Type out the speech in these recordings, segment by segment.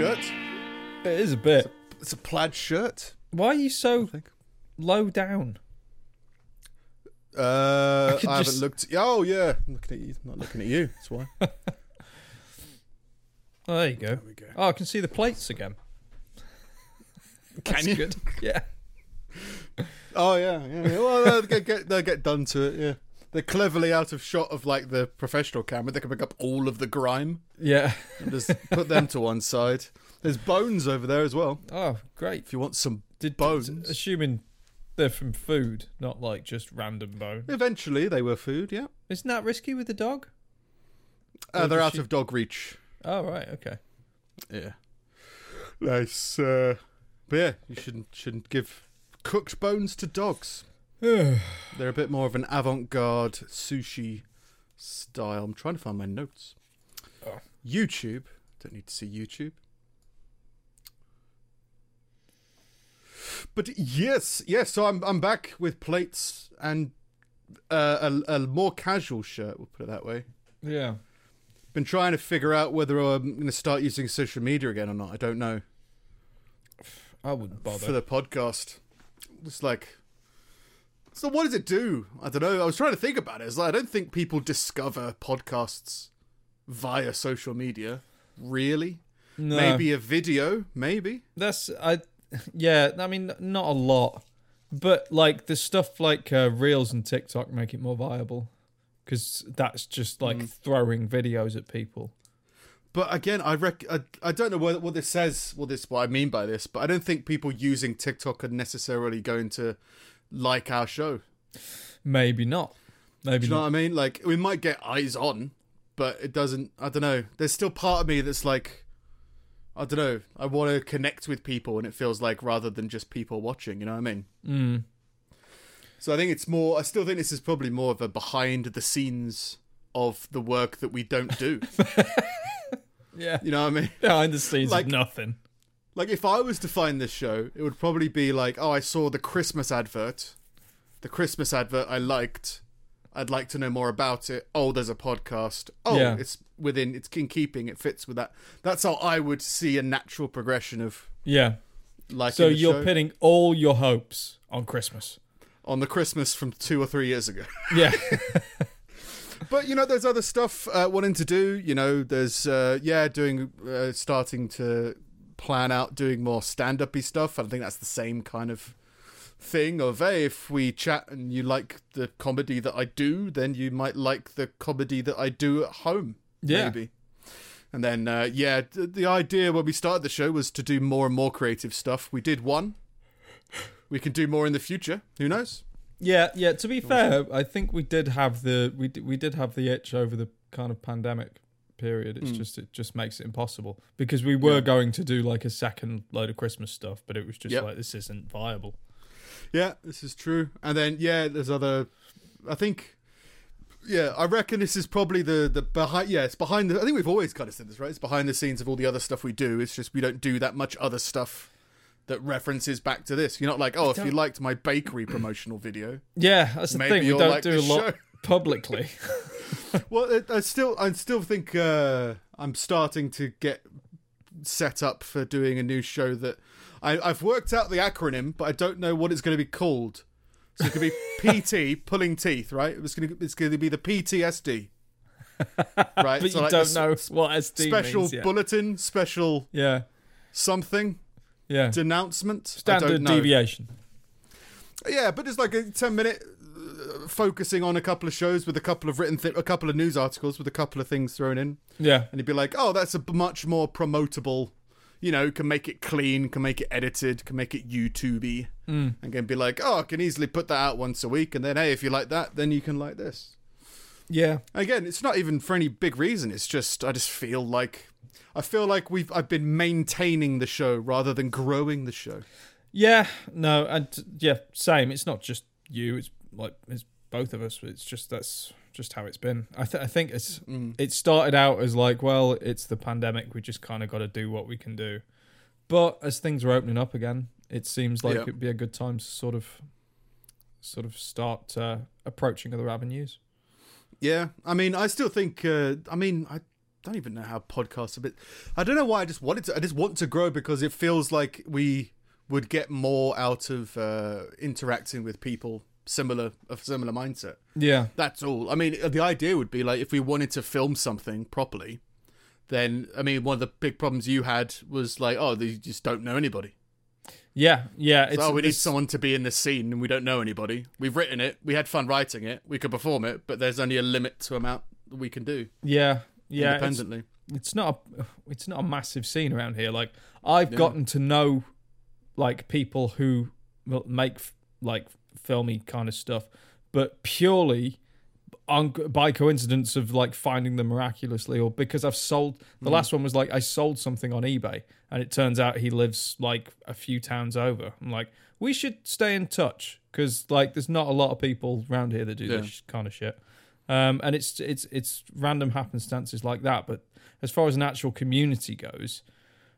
a shirt. It is a bit. It's a plaid shirt. Why are you so low down? Uh, could I, haven't just- looked. Oh yeah, I'm looking at you. I'm not looking at you. That's why. Oh, there you go. There go. Oh, I can see the plates again. Can That's you? good. Yeah. Oh yeah, yeah. yeah. Well, they'll get, get they'll get done to it. Yeah, they're cleverly out of shot of like the professional camera. They can pick up all of the grime Yeah. and just put them to one side. There's bones over there as well. Oh, great. If you want some Did Bones? Assuming they're from food, not like just random bone. Eventually, they were food. Yeah, Isn't that risky with the dog? uh, they're out she- of dog reach. Oh, right. Okay. Yeah, nice. Uh, but yeah, you shouldn't shouldn't give cooked bones to dogs. They're a bit more of an avant-garde sushi style. I'm trying to find my notes. Oh. YouTube. Don't need to see YouTube. But yes, yes. So I'm I'm back with plates and uh, a, a more casual shirt. We'll put it that way. yeah. Been trying to figure out whether I'm going to start using social media again or not. I don't know I wouldn't bother. for the podcast. It's like, so what does it do? I don't know. I was trying to think about it. It's like I don't think people discover podcasts via social media. Really? no. Maybe a video. Maybe. That's I. Yeah. I mean, not a lot, but like the stuff like uh, Reels and TikTok make it more viable because that's just like Mm. throwing videos at people. But again, I rec- I, I don't know what what this says. What this what I mean by this, but I don't think people using TikTok are necessarily going to like our show. Maybe not. Do Maybe you know not. what I mean? Like we might get eyes on, but it doesn't. I don't know. There's still part of me that's like, I don't know. I want to connect with people, and it feels like rather than just people watching. You know what I mean? Mm. So I think it's more. I still think this is probably more of a behind the scenes of the work that we don't do. Yeah. you know what I mean? Behind the scenes Like- of nothing. Like if I was to find this show, it would probably be like, oh, I saw the Christmas advert, the Christmas advert I liked. I'd like to know more about it. Oh, there's a podcast. Oh, Yeah. it's within, it's in keeping. It fits with that. That's how I would see a natural progression of Yeah. like. So you're pinning all your hopes on Christmas. on the Christmas from two or three years ago. Yeah. But you know, there's other stuff uh, wanting to do. You know, there's uh, yeah, doing uh, starting to plan out doing more stand-upy stuff. I think that's the same kind of thing of hey, if we chat and you like the comedy that I do, then you might like the comedy that I do at home. Yeah. Maybe. And then uh, yeah, the idea when we started the show was to do more and more creative stuff. We did one. We can do more in the future. Who knows? Yeah, yeah. To be fair, I think we did have the we did, we did have the itch over the kind of pandemic period. It's Mm. just it just makes it impossible because we were Yeah. going to do like a second load of Christmas stuff, but it was just Yep. like this isn't viable. Yeah, this is true. And then yeah, there's other. I think. Yeah, I reckon this is probably the the behind. Yeah, it's behind the. I think we've always kind of said this, right? It's behind the scenes of all the other stuff we do. It's just we don't do that much other stuff that references back to this. You're not like, oh, if you liked my bakery promotional video, Yeah, that's the thing. We don't like do a lot show. Publicly. well, I still, I still think uh, I'm starting to get set up for doing a new show that I, I've worked out the acronym, but I don't know what it's going to be called. So it could be PT, pulling teeth, right? It's going to, it's going to be the PTSD, right? but So you like don't know what SD Special means yet. bulletin, special Yeah, something, yeah. denouncement. Standard deviation. Yeah, but it's like a ten minute focusing on a couple of shows with a couple of written, th- a couple of news articles with a couple of things thrown in. Yeah, and he'd be like, "Oh, that's a much more promotable, you know, can make it clean, can make it edited, can make it YouTubey, Mm. and can be like, oh, I can easily put that out once a week, and then hey, if you like that, then you can like this." yeah. Again, it's not even for any big reason. It's just I just feel like I feel like we've I've been maintaining the show rather than growing the show. Yeah, no, and yeah, same. It's not just you. It's like it's both of us. It's just that's just how it's been. I, th- I think it's Mm. it started out as like, well, it's the pandemic. We just kind of got to do what we can do. But as things are opening up again, it seems like Yeah. it'd be a good time to sort of, sort of start uh, approaching other avenues. Yeah, I mean, I still think. Uh, I mean, I don't even know how podcasts a bit. I don't know why I just wanted to. I just want to grow because it feels like we would get more out of uh, interacting with people similar of similar mindset. Yeah. That's all. I mean, the idea would be like if we wanted to film something properly, then I mean, one of the big problems you had was like, oh, they just don't know anybody. Yeah, yeah. It's, So, oh, we need it's- someone to be in this scene, and we don't know anybody. We've written it, we had fun writing it, we could perform it, but there's only a limit to amount that we can do Yeah, yeah. It's, independently. it's not a, it's not a massive scene around here. Like I've Yeah. gotten to know like people who will make like filmy kind of stuff, but purely on by coincidence of like finding them miraculously or because I've sold the Hmm. last one was like I sold something on eBay and it turns out he lives like a few towns over. I'm like we should stay in touch because like there's not a lot of people around here that do Yeah. this kind of shit. Um, and it's it's it's random happenstances like that. But as far as an actual community goes,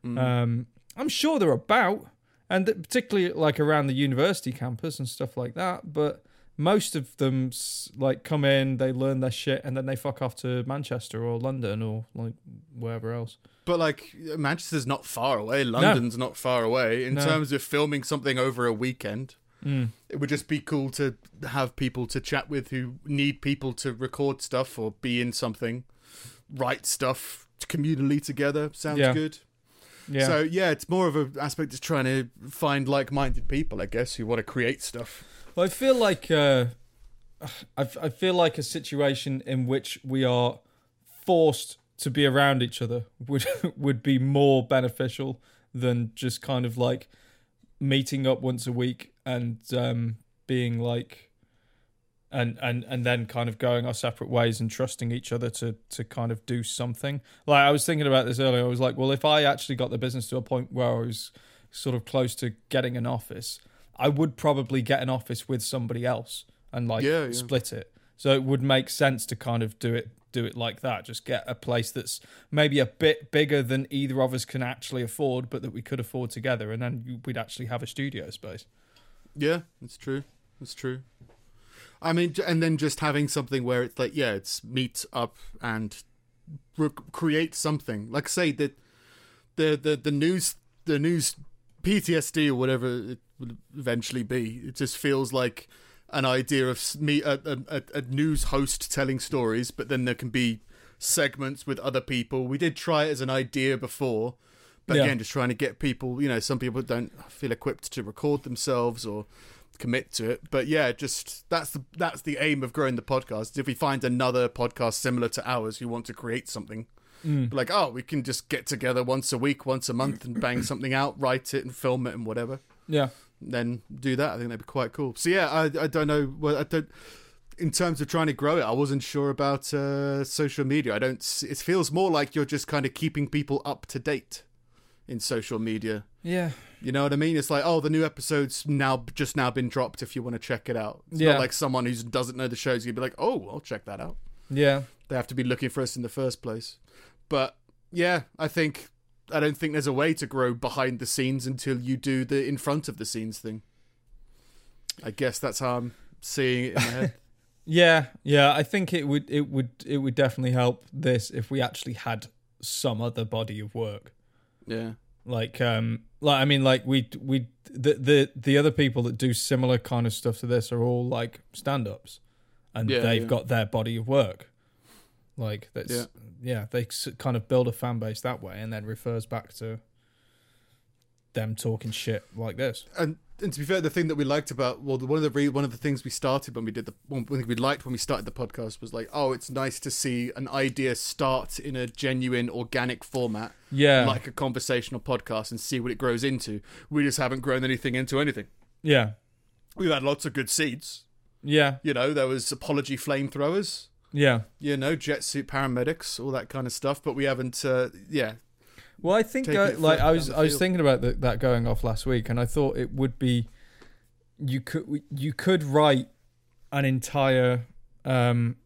Mm. um, I'm sure they're about, and particularly like around the university campus and stuff like that. But most of them like come in, they learn their shit, and then they fuck off to Manchester or London or like wherever else. But like Manchester's not far away, London's not far away. In No. terms of filming something over a weekend, Mm. it would just be cool to have people to chat with who need people to record stuff or be in something, write stuff communally together. Sounds Yeah. good. Yeah, So yeah, it's more of an aspect of trying to find like-minded people, I guess, who want to create stuff. Well, I feel like uh, I, I feel like a situation in which we are forced to be around each other would would be more beneficial than just kind of like meeting up once a week and um, being like and and and then kind of going our separate ways and trusting each other to to kind of do something. Like I was thinking about this earlier. I was like, well, if I actually got the business to a point where I was sort of close to getting an office, I would probably get an office with somebody else and like Yeah, yeah. split it. So it would make sense to kind of do it do it like that. Just get a place that's maybe a bit bigger than either of us can actually afford, but that we could afford together, and then we'd actually have a studio space. Yeah, it's true. It's true. I mean, and then just having something where it's like, yeah, it's meet up and re- create something. Like say that the the the news the news PTSD or whatever it would eventually be. It just feels like an idea of me a, a- a news host telling stories, but then there can be segments with other people. We did try it as an idea before, but Yeah. again, just trying to get people. You know, some people don't feel equipped to record themselves or commit to it. But yeah, just that's the that's the aim of growing the podcast. If we find another podcast similar to ours who want to create something, Mm. like oh, we can just get together once a week, once a month, and bang something out, write it, and film it, and whatever. Yeah. Then do that. I think that'd be quite cool. So yeah, I I don't know. Well, I don't. In terms of trying to grow it, I wasn't sure about uh, social media. I don't. It feels more like you're just kind of keeping people up to date in social media. Yeah. You know what I mean? It's like, oh, the new episode's now just now been dropped. If you want to check it out, it's Yeah. not like someone who doesn't know the show's gonna be like, oh, I'll check that out. Yeah. They have to be looking for us in the first place. But yeah, I think I don't think there's a way to grow behind the scenes until you do the in front of the scenes thing. I guess that's how I'm seeing it in my head. Yeah, yeah. I think it would it would it would definitely help this if we actually had some other body of work. Yeah, Like um like I mean like we we the the the other people that do similar kind of stuff to this are all like stand-ups and Yeah, they've yeah. got their body of work. Like that's Yeah. yeah, they kind of build a fan base that way and then refers back to them talking shit like this. and and to be fair, the thing that we liked about well, the, one of the re- one of the things we started when we did the one thing we liked when we started the podcast was like, oh, it's nice to see an idea start in a genuine, organic format, Yeah. like a conversational podcast, and see what it grows into. We just haven't grown anything into anything. yeah. We've had lots of good seeds. Yeah. You know, there was apology flamethrowers. Yeah. You know, jet suit paramedics, all that kind of stuff. But we haven't. Uh, yeah, Well, I think uh, like I was I was thinking about th- that going off last week, and I thought it would be you could you could write an entire um,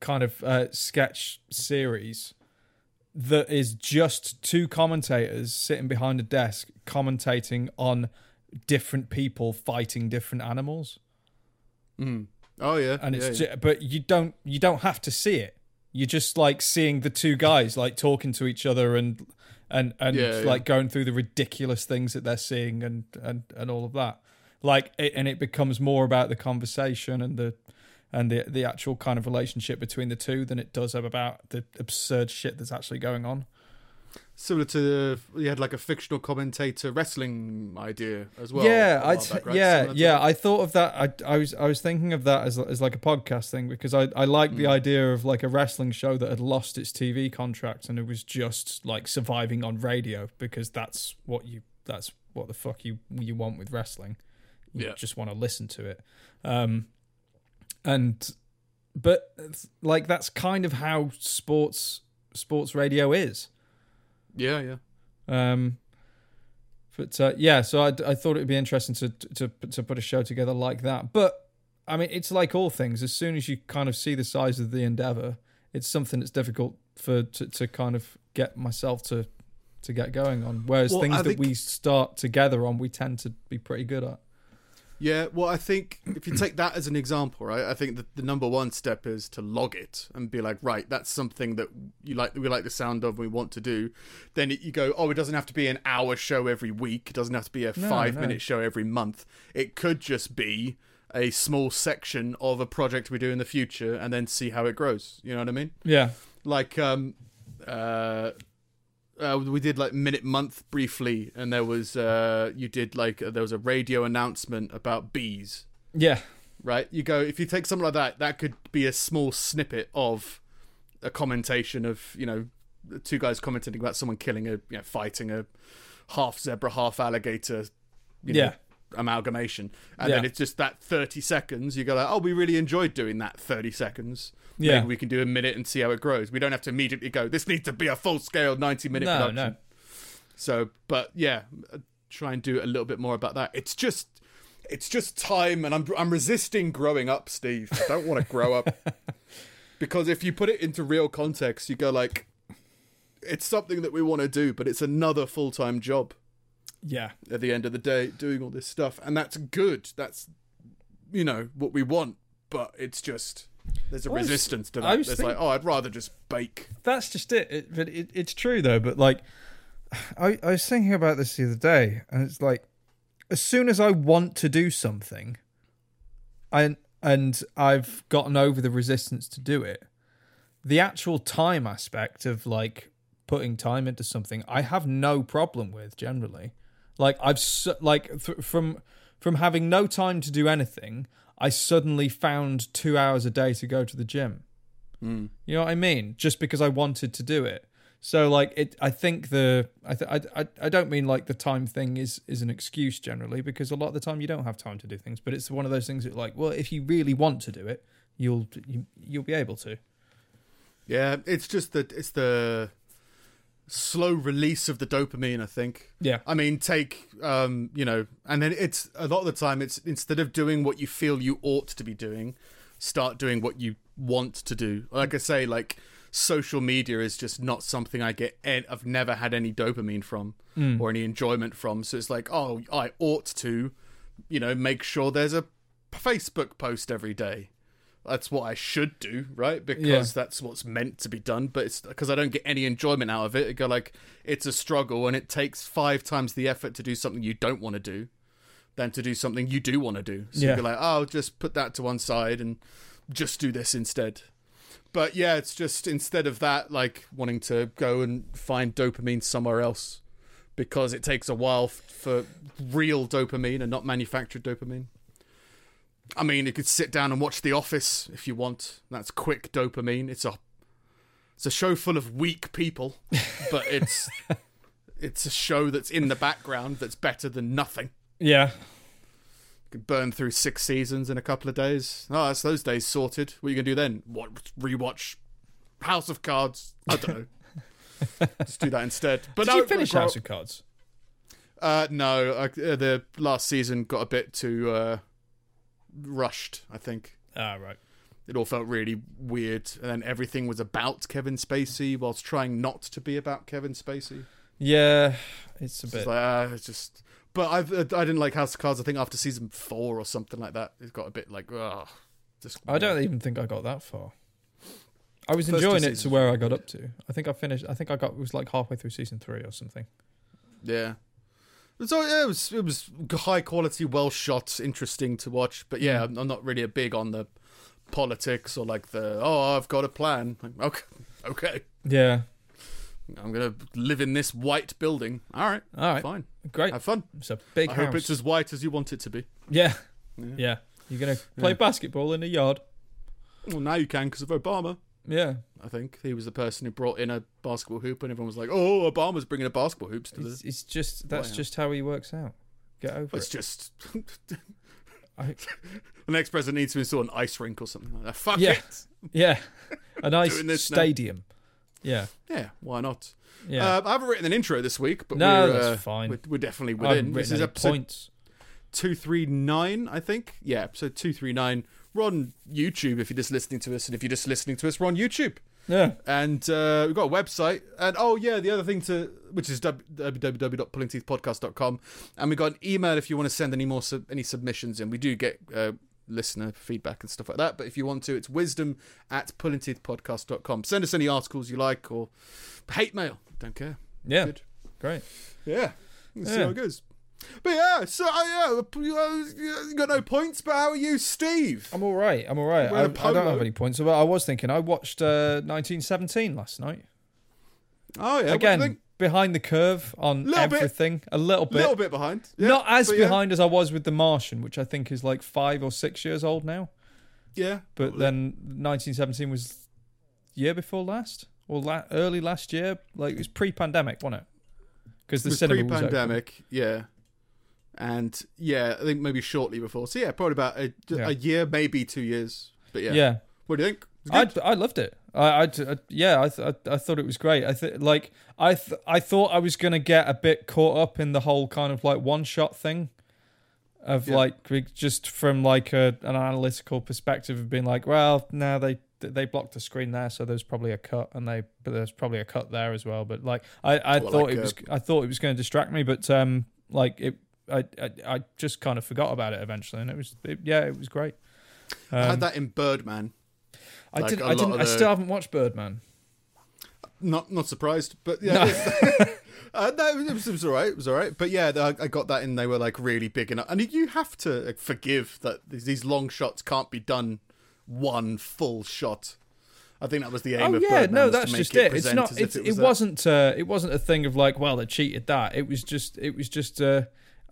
kind of uh, sketch series that is just two commentators sitting behind a desk commentating on different people fighting different animals. Mm. Oh yeah, and it's yeah, ju- but you don't you don't have to see it You're just like seeing the two guys like talking to each other and and and Yeah, yeah. like going through the ridiculous things that they're seeing and and and all of that. Like it, and it becomes more about the conversation and the and the the actual kind of relationship between the two than it does about the absurd shit that's actually going on. Similar to you had like a fictional commentator wrestling idea as well. yeah, back, right? yeah, Similar yeah. I thought of that. I, I was I was thinking of that as as like a podcast thing because I I like Hmm. the idea of like a wrestling show that had lost its TV contract and it was just like surviving on radio because that's what you that's what the fuck you you want with wrestling. You Yeah. just want to listen to it. Um, and but like that's kind of how sports sports radio is. Yeah, yeah. Um, but uh, yeah, so I, I thought it would be interesting to, to to put a show together like that. But I mean, it's like all things. As soon as you kind of see the size of the endeavor, it's something that's difficult for to, to kind of get myself to to get going on. Whereas Well, things I that think- we start together on, we tend to be pretty good at. Yeah, well, I think if you take that as an example, right, I think that the number one step is to log it and be like, right, that's something that you like, we like the sound of, we want to do. Then it, you go, oh, it doesn't have to be an hour show every week. It doesn't have to be a No, five no. minute show every month. It could just be a small section of a project we do in the future, and then see how it grows. You know what I mean? Yeah, like um uh uh, we did like minute month briefly and there was uh you did like there was a radio announcement about bees. Yeah, right? You go if you take something like that that could be a small snippet of a commentation of you know two guys commenting about someone killing a you know fighting a half zebra half alligator you know, yeah, amalgamation. And then it's just that 30 seconds you go like oh we really enjoyed doing that 30 seconds yeah. Maybe we can do a minute and see how it grows. We don't have to immediately go. This needs to be a full scale ninety minute No, production. no. So, but yeah, try and do a little bit more about that. It's just, it's just time, and I'm I'm resisting growing up, Steve. I don't want to grow up because if you put it into real context, you go like, it's something that we want to do, but it's another full time job Yeah, at the end of the day doing all this stuff and that's good that's you know what we want but it's just there's a was- resistance to that was there's like oh i'd rather just bake that's just it. it but it, it's true though. But like, I, I was thinking about this the other day, and it's like, as soon as I want to do something, and and I've gotten over the resistance to do it, the actual time aspect of like putting time into something, I have no problem with generally. Like I've like th- from from having no time to do anything, I suddenly found two hours a day to go to the gym. Hmm. You know what I mean? Just because I wanted to do it. So like it, I think the I, th- I I I don't mean like the time thing is is an excuse generally because a lot of the time you don't have time to do things. But it's one of those things that like well if you really want to do it, you'll you, you'll be able to. yeah it's just that it's the slow release of the dopamine i think. Yeah. i mean take um you know and then it's a lot of the time it's instead of doing what you feel you ought to be doing start doing what you want to do. Like i say like social media is just not something i get en- i've never had any dopamine from or any enjoyment from. So it's like oh i ought to you know make sure there's a facebook post every day that's what i should do right? Because Yeah. that's what's meant to be done but it's because i don't get any enjoyment out of it. It go like it's a struggle and it takes five times the effort to do something you don't want to do than to do something you do want to do. So Yeah. you're like oh just put that to one side and just do this instead. But yeah it's just instead of that like wanting to go and find dopamine somewhere else because it takes a while f- for real dopamine and not manufactured dopamine I mean, you could sit down and watch The Office if you want. That's quick dopamine. It's a it's a show full of weak people, but it's it's a show that's in the background that's better than nothing. Yeah. You could burn through six seasons in a couple of days. Oh, that's those days sorted. What are you gonna do then? What rewatch House of Cards? I don't know. Just do that instead. But Did no, you finish House of Cards? Uh, no, I, uh, the last season got a bit too uh, rushed. I think. Ah, right. it all felt really weird and then everything was about kevin spacey whilst trying not to be about kevin spacey Yeah, it's a it's bit. like ah, it's just but I've, i didn't like house of cards i think after season four or something like that it got a bit like ugh, just I don't even think I got that far. I was First enjoying it to where I got up to. I think I finished. I think I got it was like halfway through season three or something. Yeah. So yeah, it was it was high quality, well shot, interesting to watch. But yeah, mm. I'm I'm not really a big on the politics or like the oh I've got a plan. Like, okay, okay, Yeah. I'm gonna live in this white building. All right, All right. fine, Great. have fun. It's a big I house. hope it's as white as you want it to be. yeah. Yeah. Yeah. You're gonna play Yeah. basketball in the yard. Well, now you can because of Obama. Yeah. I think he was the person who brought in a basketball hoop, and everyone was like, "Oh, Obama's bringing a basketball hoops to the." It's, it's just that's Wow. just how he works out. Get over It's it. just I- the next president needs to install an ice rink or something like that. Fuck Yeah. it. Yeah. A nice this now. stadium. Yeah. Yeah, why not? Yeah. Uh, I haven't written an intro this week, but No, we're, that's uh, fine. We're, we're definitely I within. haven't This is any episode points. Two three nine, I think. Yeah, episode two three nine. We're on YouTube if you're just listening to us, and if you're just listening to us, we're on YouTube. Yeah. And uh, we've got a website. And oh yeah, the other thing to which is www.pullingteethpodcast.com. And we've got an email if you want to send any more sub, any submissions in. We do get uh, listener feedback and stuff like that. But if you want to, it's wisdom at pullingteethpodcast.com. Send us any articles you like or hate mail. Don't care. Yeah. Good. Great. Yeah. Let's see how it goes. But yeah, so uh, yeah, you uh, got no points, but how are you, Steve? I'm all right. I'm all right. I, I don't have any points. But I was thinking. I watched uh, 1917 last night. Oh yeah, Again, what do you think? behind the curve on Little bit. everything. A little bit. A little bit behind. Yeah, Not as but yeah, behind as I was with The Martian, which I think is like five or six years old now. Yeah, But then 1917 was year before last or la- early last year. Like it was pre-pandemic, wasn't it? Because it the was cinema was open. pre-pandemic. yeah, and yeah, I think maybe shortly before. So yeah, probably about a, Yeah. a year, maybe two years. But yeah, Yeah, what do you think? I. I loved it. I, I, I- yeah, I, th- I, I thought it was great. I th- like I, th- I thought I was gonna get a bit caught up in the whole kind of like one shot thing, of Yeah. like just from like a, an analytical perspective of being like, well, now they they blocked the screen there, so there's probably a cut, and they but there's probably a cut there as well. But like I, I Well, thought like, it uh, was I thought it was going to distract me, but um like it. I, I I just kind of forgot about it eventually, and it was it, yeah, it was great. I Um, had that in Birdman. I like, did. a I didn't. of I still haven't watched Birdman. Not not surprised, but yeah. uh, no, it was, it was all right. It was all right. But yeah, I, I got that in. They were like really big enough, and you have to forgive that these, these long shots can't be done one full shot. I think that was the aim Oh of yeah, Birdman. no, that's make just it. it. It's not. It's, it, it, was that. wasn't. Uh, it wasn't a thing of like, well, they cheated that. It was just. It was just. Uh,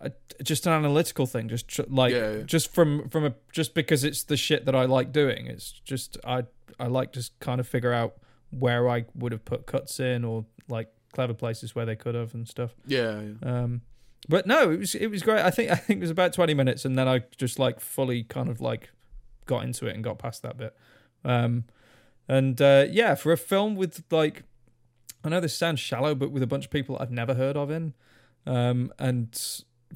a, just an analytical thing. Just tr- like, Yeah, yeah. just from from a just because it's the shit that I like doing. It's just I I like to kind of figure out where I would have put cuts in or like clever places where they could have and stuff. Yeah, yeah. Um, but no, it was it was great. I think I think it was about twenty minutes, and then I just like fully kind of like got into it and got past that bit. Um, and uh, yeah, for a film with like, I know this sounds shallow, but with a bunch of people I've never heard of in, um, and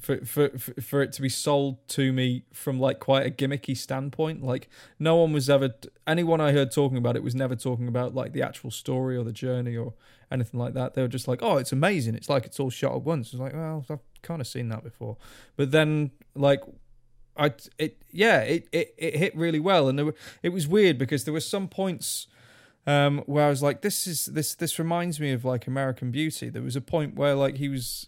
for for for- it to be sold to me from like quite a gimmicky standpoint, like no one was ever anyone I heard talking about it was never talking about like the actual story or the journey or anything like that. They were just like, "Oh, it's amazing! It's like it's all shot at once." It's like, well, I've kind of seen that before, but then like, I it yeah, it it, it hit really well, and there were, it was weird because there were some points. Um, where I was like, this is this this reminds me of like American Beauty. There was a point where like he was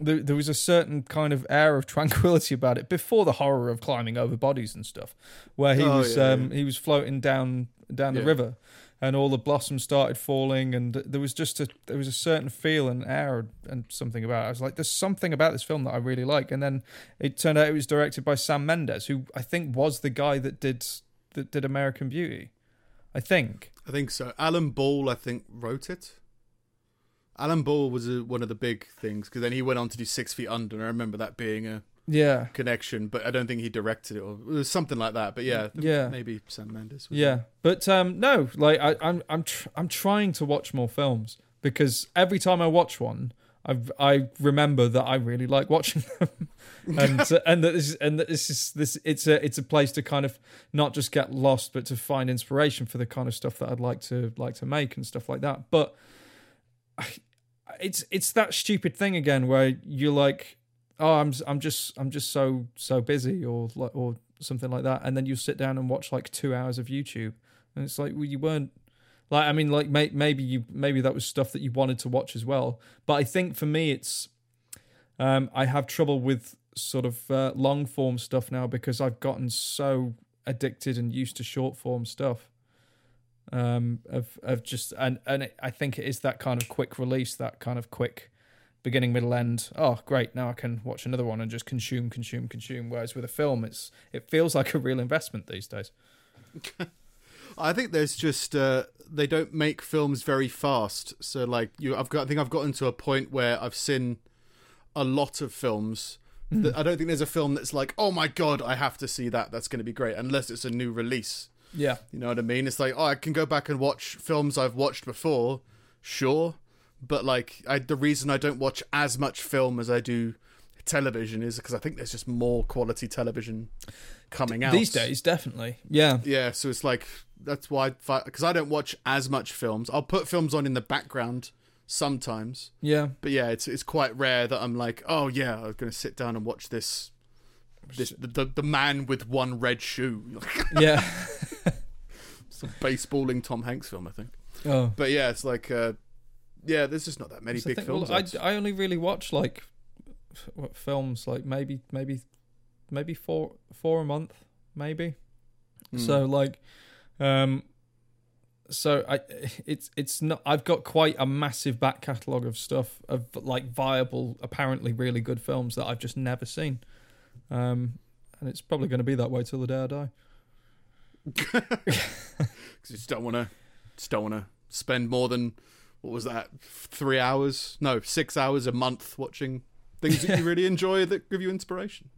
there, there was a certain kind of air of tranquility about it before the horror of climbing over bodies and stuff, where he Oh, was yeah, um, he was floating down down the Yeah. river, and all the blossoms started falling, and there was just a there was a certain feel and air and something about it. I was like, there's something about this film that I really like, and then it turned out it was directed by Sam Mendes, who I think was the guy that did that did American Beauty, I think. I think so. Alan Ball, I think, wrote it. Alan Ball was a, one of the big things because then he went on to do Six Feet Under, and I remember that being a Yeah, connection, but I don't think he directed it or it was something like that. But yeah, Yeah. maybe Sam Mendes. Was Yeah, but um, no, like I, I'm, I'm, tr- I'm trying to watch more films because every time I watch one, I, I remember that I really like watching them, and uh, and that this, is- and that this is this, it's a, it's a place to kind of not just get lost, but to find inspiration for the kind of stuff that I'd like to like to make and stuff like that. But I, it's, it's that stupid thing again where you're like, oh, I'm, I'm just, I'm just so, so busy, or or something like that, and then you sit down and watch like two hours of YouTube, and it's like, well, you weren't Like, I mean, like may, maybe you maybe that was stuff that you wanted to watch as well. But I think for me, it's um, I have trouble with sort of uh, long form stuff now because I've gotten so addicted and used to short form stuff. Um, of of just and and it, I think it is that kind of quick release, that kind of quick beginning, middle, end. Oh, great! Now I can watch another one and just consume, consume, consume. Whereas with a film, it's it feels like a real investment these days. I think there's just uh, they don't make films very fast. So like you, I've got I think I've gotten to a point where I've seen a lot of films. That I don't think there's a film that's like, oh my god, I have to see that. That's going to be great, unless it's a new release. Yeah, You know what I mean? It's like, oh, I can go back and watch films I've watched before, sure, but like, I, the reason I don't watch as much film as I do television is because I think there's just more quality television coming out these days, definitely. Yeah, Yeah, so it's like that's why because I don't watch as much films. I'll put films on in the background sometimes, yeah. but yeah, it's it's quite rare that I'm like, oh yeah, I'm gonna sit down and watch this. This the the, man with one red shoe, Yeah. some baseballing Tom Hanks film, I think. oh. But yeah, it's like, uh, yeah, there's just not that many big thing. films. Well. I, I only really watch like what films like maybe maybe maybe four four a month maybe. Mm. So like, um, so I it's it's not. I've got quite a massive back catalogue of stuff of like viable, apparently really good films that I've just never seen. Um, and it's probably going to be that way till the day I die. Because you just don't want to, just don't want to spend more than what was that, three hours? No, six hours a month watching things that you really enjoy that give you inspiration.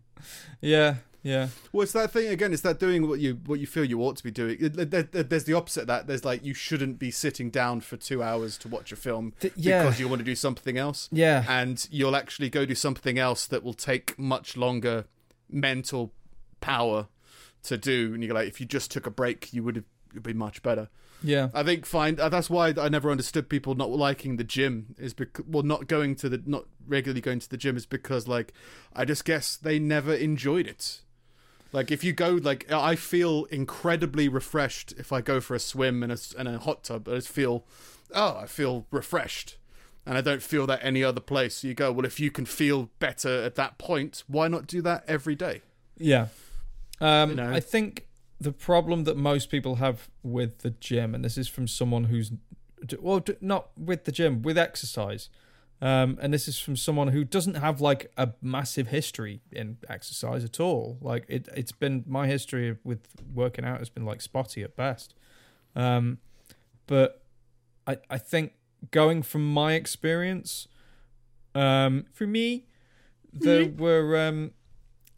Yeah, yeah, Well, it's that thing again. It's that doing what you what you feel you ought to be doing. There- there- There's the opposite of that. There's like you shouldn't be sitting down for two hours to watch a film Th- yeah. because you want to do something else. yeah. and you'll actually go do something else that will take much longer mental power to do. And you're like, if you just took a break, you would have it'd much better. Yeah, I think find uh, that's why I never understood people not liking the gym is because well not going to the not regularly going to the gym is because like I just guess they never enjoyed it. Like if you go like I feel incredibly refreshed if I go for a swim in a in a hot tub. I just feel oh I feel refreshed. And I don't feel that any other place. So you go, well, if you can feel better at that point, why not do that every day? Yeah. Um, You know? I think the problem that most people have with the gym, and this is from someone who's, well, not with the gym, with exercise, um, and this is from someone who doesn't have like a massive history in exercise at all. Like it, it's been my history with working out has been like spotty at best. Um, but I, I think going from my experience, um, for me, there were um,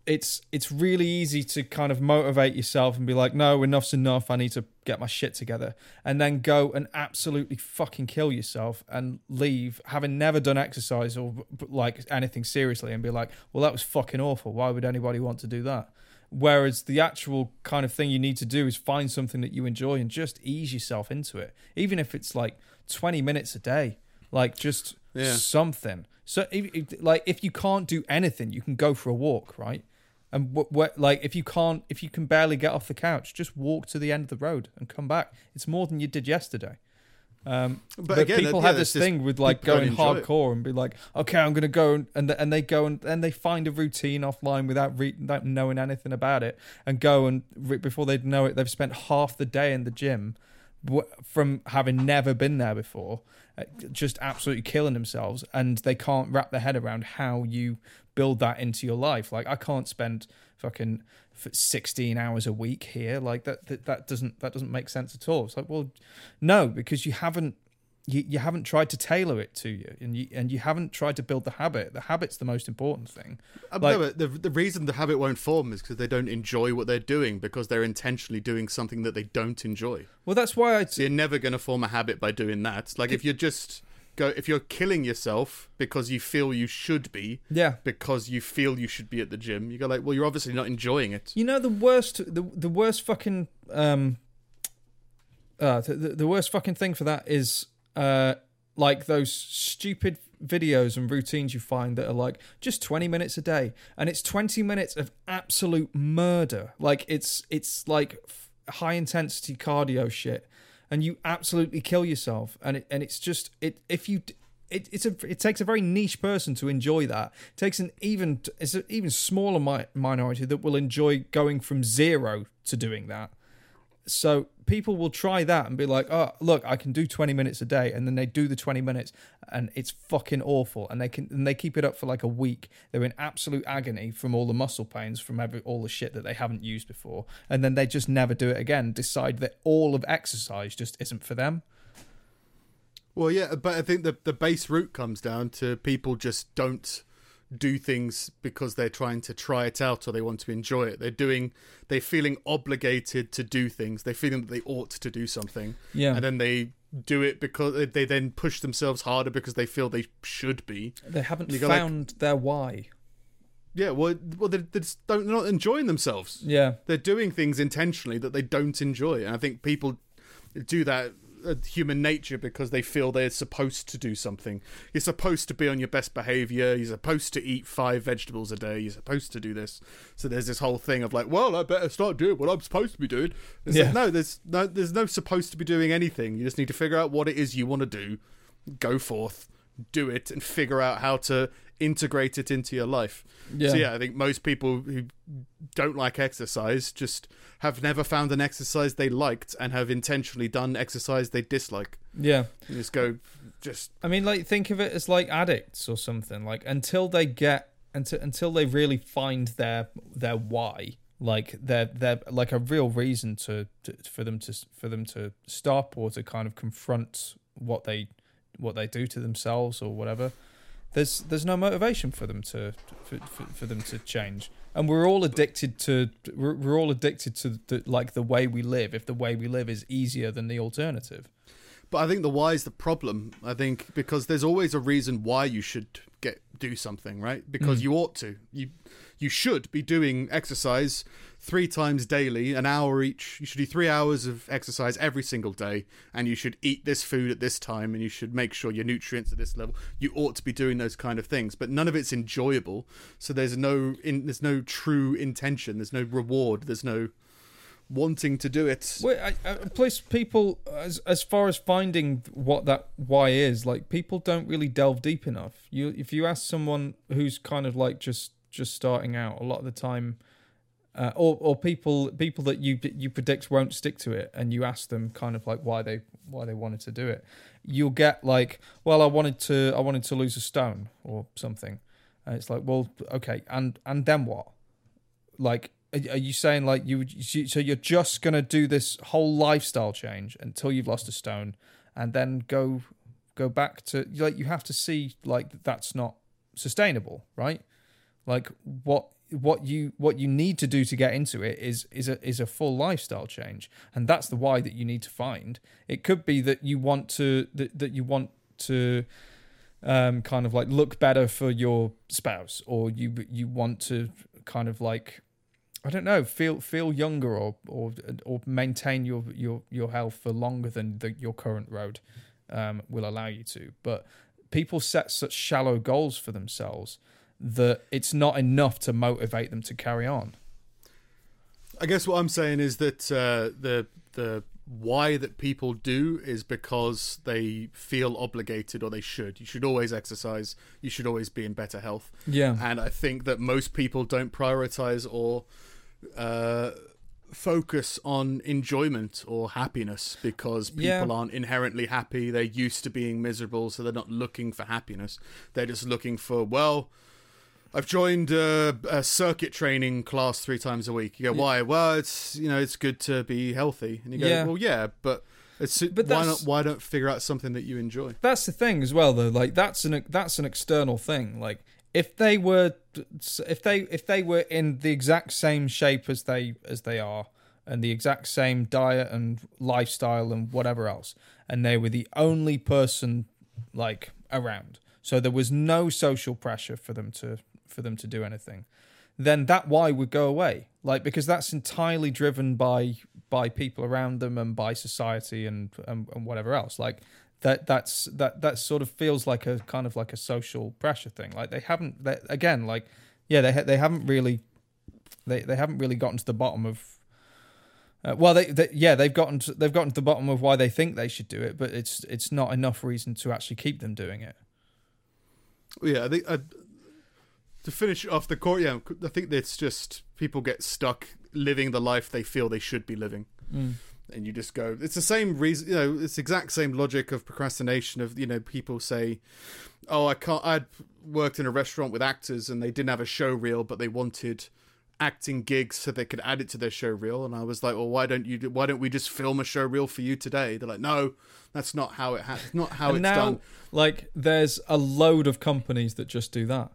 it's it's really easy to kind of motivate yourself and be like, no, enough's enough. I need to get my shit together, and then go and absolutely fucking kill yourself and leave, having never done exercise or like anything seriously, and be like, well, that was fucking awful. Why would anybody want to do that? Whereas the actual kind of thing you need to do is find something that you enjoy and just ease yourself into it, even if it's like twenty minutes a day, like just Yeah. something. So, if, like, if you can't do anything, you can go for a walk, right? And what, what, like, if you can't, if you can barely get off the couch, just walk to the end of the road and come back. It's more than you did yesterday. Um, But but, again, people that- yeah, have this thing with like going enjoy it. hardcore and be like, okay, I'm going to go and and, they go and, and they find a routine offline without re- without knowing anything about it and go and re- before they know it, they've spent half the day in the gym from having never been there before, uh, just absolutely killing themselves, and they can't wrap their head around how you build that into your life. Like I can't spend fucking 16 hours a week here like that, that that doesn't that doesn't make sense at all it's like well no because you haven't you, you haven't tried to tailor it to you and you and you haven't tried to build the habit the habit's the most important thing Uh, Like- no, the the reason the habit won't form is because they don't enjoy what they're doing because they're intentionally doing something that they don't enjoy. well that's why i So you're never going to form a habit by doing that. Like if you're just go if you're killing yourself because you feel you should be yeah because you feel you should be at the gym, you go like, well, you're obviously not enjoying it. You know the worst, the the worst fucking um, uh, the the worst fucking thing for that is uh, like those stupid videos and routines you find that are like just 20 minutes a day. And it's 20 minutes of absolute murder. Like it's it's like high intensity cardio shit. And you absolutely kill yourself. And it, and it's just it if you it, it's a it takes a very niche person to enjoy that. It takes an even it's an even smaller mi- minority that will enjoy going from zero to doing that. So people will try that and be like, "Oh, look, I can do 20 minutes a day," and then they do the 20 minutes, and it's fucking awful. And they can and they keep it up for like a week. They're in absolute agony from all the muscle pains, from every, all the shit that they haven't used before, and then they just never do it again. Decide that all of exercise just isn't for them. Well, yeah, but I think the the base root comes down to people just don't do things because they're trying to try it out or they want to enjoy it. They're doing, they're feeling obligated to do things. They're feeling that they ought to do something. Yeah. And then they do it because they then push themselves harder because they feel they should be. They haven't got, like- found their why. Yeah, well, well, they, they just don't, they're not enjoying themselves. Yeah. They're doing things intentionally that they don't enjoy, and I think people do that. Uh, Human nature because they feel they're supposed to do something. You're supposed to be on your best behavior. You're supposed to eat five vegetables a day. You're supposed to do this. So there's this whole thing of like, well, I better start doing what I'm supposed to be doing. It's Yeah. like, no, there's no, there's no supposed to be doing anything. You just need to figure out what it is you want to do. Go forth, do it, and figure out how to integrate it into your life. Yeah. So yeah, I think most people who don't like exercise just have never found an exercise they liked and have intentionally done exercise they dislike. Yeah. You just go, just I mean, like think of it as like addicts or something. Like until they get until until they really find their their why, like they're, they're like a real reason to, to for them to for them to stop or to kind of confront what they what they do to themselves or whatever. There's there's no motivation for them to for, for, for them to change, and we're all addicted to we're, we're all addicted to the, like the way we live. If the way we live is easier than the alternative, But I think the why is the problem. I think because there's always a reason why you should get do something, right? Because Mm. you ought to. You you should be doing exercise three times daily, an hour each. You should do three hours of exercise every single day, and you should eat this food at this time, and you should make sure your nutrients are this level. You ought to be doing those kind of things, but none of it's enjoyable. So there's no in, there's no true intention. There's no reward. There's no wanting to do it. I, I, plus people, as as far as finding what that why is, like people don't really delve deep enough. You, if you ask someone who's kind of like just just starting out, a lot of the time, uh, or or people people that you you predict won't stick to it, and you ask them kind of like why they why they wanted to do it, you'll get like, well, I wanted to I wanted to lose a stone or something, and it's like, well, okay, and and then what? Like, are, you saying like you- So you're just gonna do this whole lifestyle change until you've lost a stone, and then go go back to like you have to see like that's not sustainable, right? Like what what you what you need to do to get into it is is a is a full lifestyle change, and that's the why that you need to find. It could be that you want to that, that you want to um, kind of like look better for your spouse, or you you want to kind of like I don't know feel feel younger or or or maintain your your your health for longer than the, your current road um, will allow you to. But people set such shallow goals for themselves that it's not enough to motivate them to carry on. I guess what I'm saying is that uh, the the why that people do is because they feel obligated or they should. You should always exercise. You should always be in better health. Yeah. And I think that most people don't prioritize or uh, focus on enjoyment or happiness because people Yeah. aren't inherently happy. They're used to being miserable, so they're not looking for happiness. They're just looking for well. I've joined a, a circuit training class three times a week. You go, why? Well, it's you know it's good to be healthy, and you go, Yeah. well, yeah, but it's But why not? Why don't figure out something that you enjoy? That's the thing as well, though. Like that's an that's an external thing. Like if they were if they if they were in the exact same shape as they as they are, and the exact same diet and lifestyle and whatever else, and they were the only person like around, so there was no social pressure for them to for them to do anything then that why would go away? Like because that's entirely driven by by people around them and by society and and, and whatever else. Like that that's that that sort of feels like a kind of like a social pressure thing. Like they haven't again like yeah they ha- they haven't really they they haven't really gotten to the bottom of Uh, well, they, they yeah they've gotten to, they've gotten to the bottom of why they think they should do it, but it's it's not enough reason to actually keep them doing it. Yeah, I think uh, to finish off the court. Yeah, I think it's just people get stuck living the life they feel they should be living. Mm. and you just go it's the same reason you know it's the exact same logic of procrastination of you know people say oh i can't i'd worked in a restaurant with actors and they didn't have a show reel but they wanted acting gigs so they could add it to their show reel and i was like well why don't you why don't we just film a show reel for you today they're like no that's not how it ha- not how it's now, done like, there's a load of companies that just do that.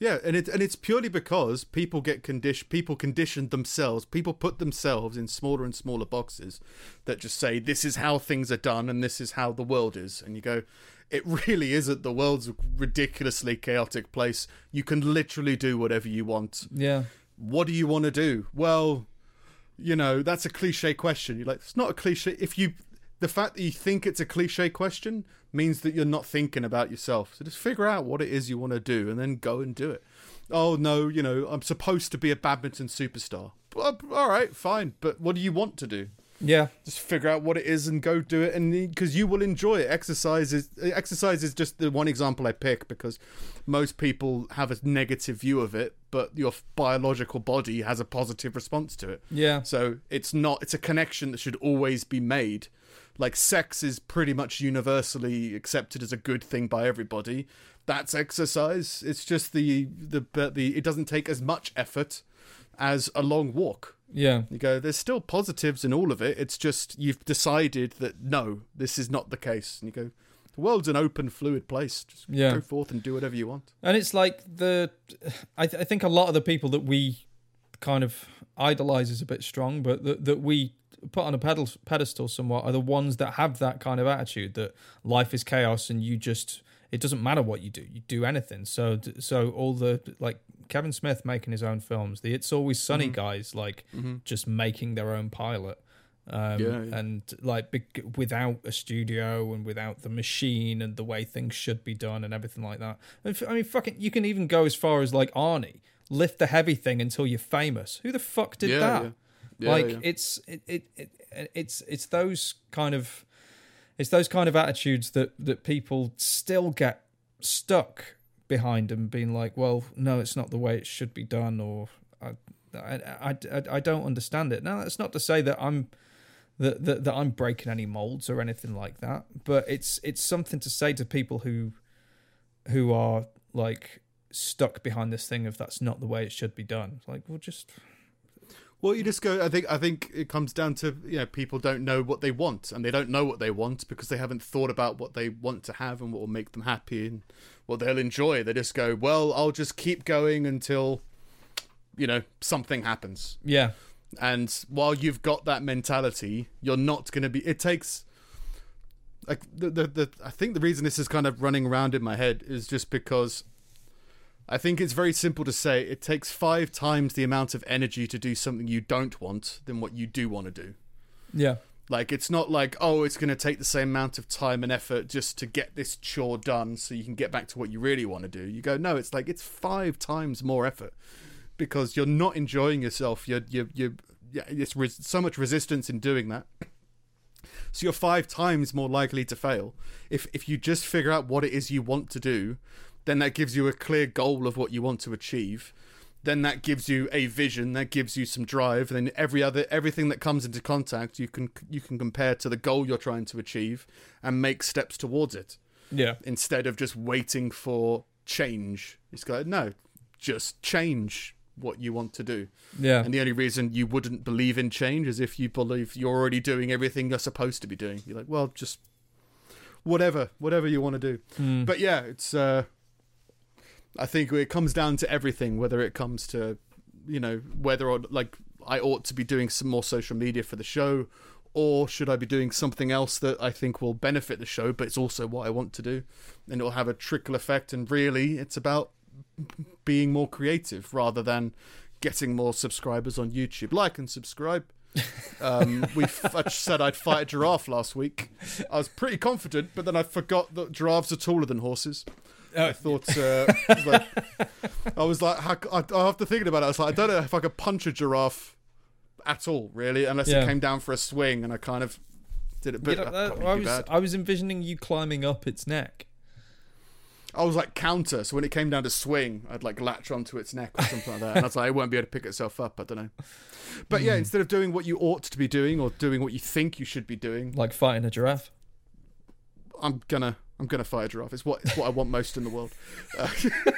Yeah, and it's and it's purely because people get condition people conditioned themselves. People put themselves in smaller and smaller boxes that just say this is how things are done and this is how the world is. And you go, it really isn't. The world's a ridiculously chaotic place. You can literally do whatever you want. Yeah, What do you want to do? Well, you know, that's a cliche question. You're like, it's not a cliche. If you, the fact that you think it's a cliche question means that you're not thinking about yourself. So just figure out what it is you want to do and then go and do it. Oh no, you know, I'm supposed to be a badminton superstar. All right, fine. But what do you want to do? yeah, Just figure out what it is and go do it, and because you will enjoy it. Exercise is exercise is just the one example I pick because most people have a negative view of it, but your biological body has a positive response to it. yeah, So it's not. It's a connection that should always be made. Like sex is pretty much universally accepted as a good thing by everybody. That's exercise. It's just the the but the it doesn't take as much effort as a long walk. yeah, You go, there's still positives in all of it. It's just you've decided that no, this is not the case. And you go, the world's an open, fluid place. Just Yeah. go forth and do whatever you want. and it's like the, I, th- I think a lot of the people that we kind of idolize is a bit strong, but that that we put on a pedal, pedestal somewhat are the ones that have that kind of attitude that life is chaos and you just it doesn't matter what you do you do anything so so all the like Kevin Smith making his own films the It's Always Sunny Mm-hmm. guys like just making their own pilot um, Yeah, yeah. and like bec- without a studio and without the machine and the way things should be done and everything like that. And f- I mean, fucking, you can even go as far as like Arnie, lift the heavy thing until you're famous. Who the fuck did Yeah, that? Yeah. Like yeah. it's it, it, it it's it's those kind of it's those kind of attitudes that that people still get stuck behind and being like, well, no, it's not the way it should be done, or I I I, I, don't understand it. Now, that's not to say that I'm that, that that I'm breaking any molds or anything like that, but it's it's something to say to people who who are like stuck behind this thing if that's not the way it should be done. It's like, well, just Well, you just go. I think. I think it comes down to you know people don't know what they want, and they don't know what they want because they haven't thought about what they want to have and what will make them happy and what they'll enjoy. They just go, well, I'll just keep going until you know something happens. yeah, And while you've got that mentality, you're not going to be. It takes. Like the, the the I think the reason this is kind of running around in my head is just because I think it's very simple to say it takes five times the amount of energy to do something you don't want than what you do want to do. yeah, Like it's not like oh it's going to take the same amount of time and effort just to get this chore done so you can get back to what you really want to do. You go no, it's like it's five times more effort because you're not enjoying yourself. You're you you yeah, it's res- so much resistance in doing that. So you're five times more likely to fail. If if you just figure out what it is you want to do, then that gives you a clear goal of what you want to achieve. Then that gives you a vision, that gives you some drive, and then every other everything that comes into contact you can you can compare to the goal you're trying to achieve and make steps towards it yeah, instead of just waiting for change. It's like no, just change what you want to do. yeah. And the only reason you wouldn't believe in change is if you believe you're already doing everything you're supposed to be doing. You're like, well, just whatever, whatever you want to do. Mm. But yeah, it's. uh I think it comes down to everything, whether it comes to, you know, whether or like I ought to be doing some more social media for the show, or should I be doing something else that I think will benefit the show, but it's also what I want to do, and it'll have a trickle effect. And really, it's about being more creative rather than getting more subscribers on YouTube. Like and subscribe. um, we f- I said I'd fight a giraffe last week. I was pretty confident, but then I forgot that giraffes are taller than horses. I thought uh, I was like, I was like, how, I, after thinking about it, I was like, I don't know if I could punch a giraffe at all, really, unless Yeah. it came down for a swing, and I kind of did it. You But know, that'd that- probably I was bad. I was envisioning you climbing up its neck. I was like counter, so when it came down to swing, I'd like latch onto its neck or something like that. And I was like, it won't be able to pick itself up. I don't know. But Hmm. yeah, instead of doing what you ought to be doing or doing what you think you should be doing, Like fighting a giraffe. I'm gonna I'm gonna fight a giraffe. It's what it's what I want most in the world. Uh,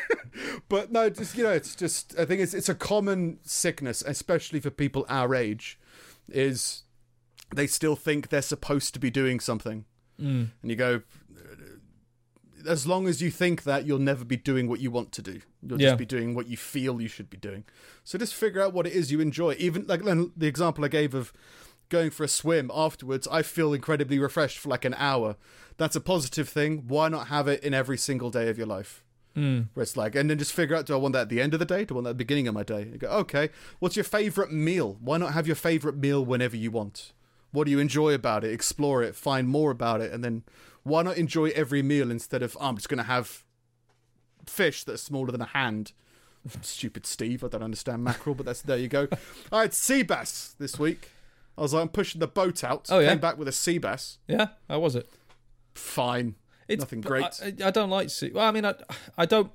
but no, just you know, it's just I think it's it's a common sickness, especially for people our age, is they still think they're supposed to be doing something, Mm. and you go. As long as you think that, you'll never be doing what you want to do. You'll Yeah. just be doing what you feel you should be doing. So just figure out what it is you enjoy. Even like then the example I gave of going for a swim afterwards, I feel incredibly refreshed for like an hour. That's a positive thing. Why not have it in every single day of your life? Mm. Where it's like, and then just figure out: Do I want that at the end of the day? Do I want that at the beginning of my day? You go, okay. What's your favorite meal? Why not have your favorite meal whenever you want? What do you enjoy about it? Explore it. Find more about it, and then why not enjoy every meal instead of oh, I'm just going to have fish that's smaller than a hand. Stupid Steve, I don't understand mackerel, but that's there you go. I had sea bass this week. I was like, I'm pushing the boat out. Oh, yeah? Came back with a sea bass. Yeah, how was it? Fine. It's Nothing great. I, I don't like sea. Well, I mean, I, I don't.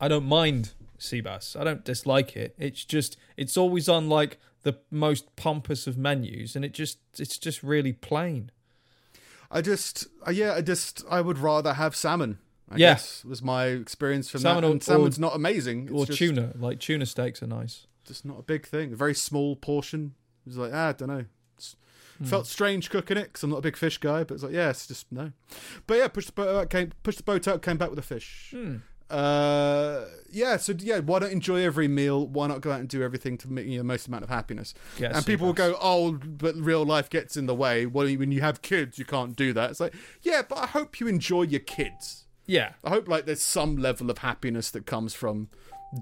I don't mind sea bass. I don't dislike it. It's just it's always on like the most pompous of menus, and it just it's just really plain. I just, uh, yeah, I just, I would rather have salmon. I Yeah. guess was my experience from Salmon that. or- And salmon's not amazing. It's or just, tuna, like tuna steaks are nice. just not a big thing. A very small portion. It was like, ah, I don't know. It's, Felt strange cooking it because I'm not a big fish guy, but it's like, yeah, it's just no. But yeah, pushed the boat out, came, pushed the boat out, came back with a fish. Hmm. Uh, yeah, so yeah, why not enjoy every meal? Why not go out and do everything to make you the most amount of happiness? A and people will go, oh, but real life gets in the way. Well, when you have kids, you can't do that. It's like, yeah, but I hope you enjoy your kids. Yeah, I hope like there's some level of happiness that comes from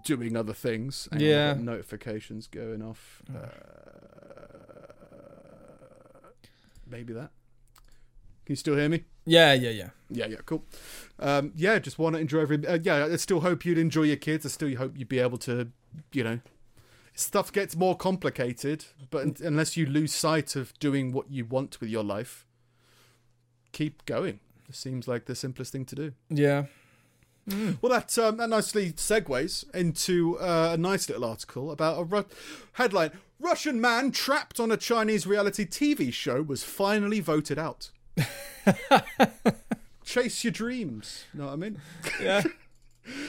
doing other things. Hang Yeah. notifications going off. Uh, maybe that. Can you still hear me? yeah, yeah, yeah. Yeah, yeah, cool. Um, yeah, just want to enjoy every. Uh, yeah, I still hope you'd enjoy your kids. I still hope you'd be able to, you know, stuff gets more complicated, but un- unless you lose sight of doing what you want with your life, keep going. It seems like the simplest thing to do. Yeah. Well, that um, that nicely segues into uh, a nice little article about a Ru- headline: Russian man trapped on a Chinese reality TV show was finally voted out. Chase your dreams. You know what I mean? Yeah.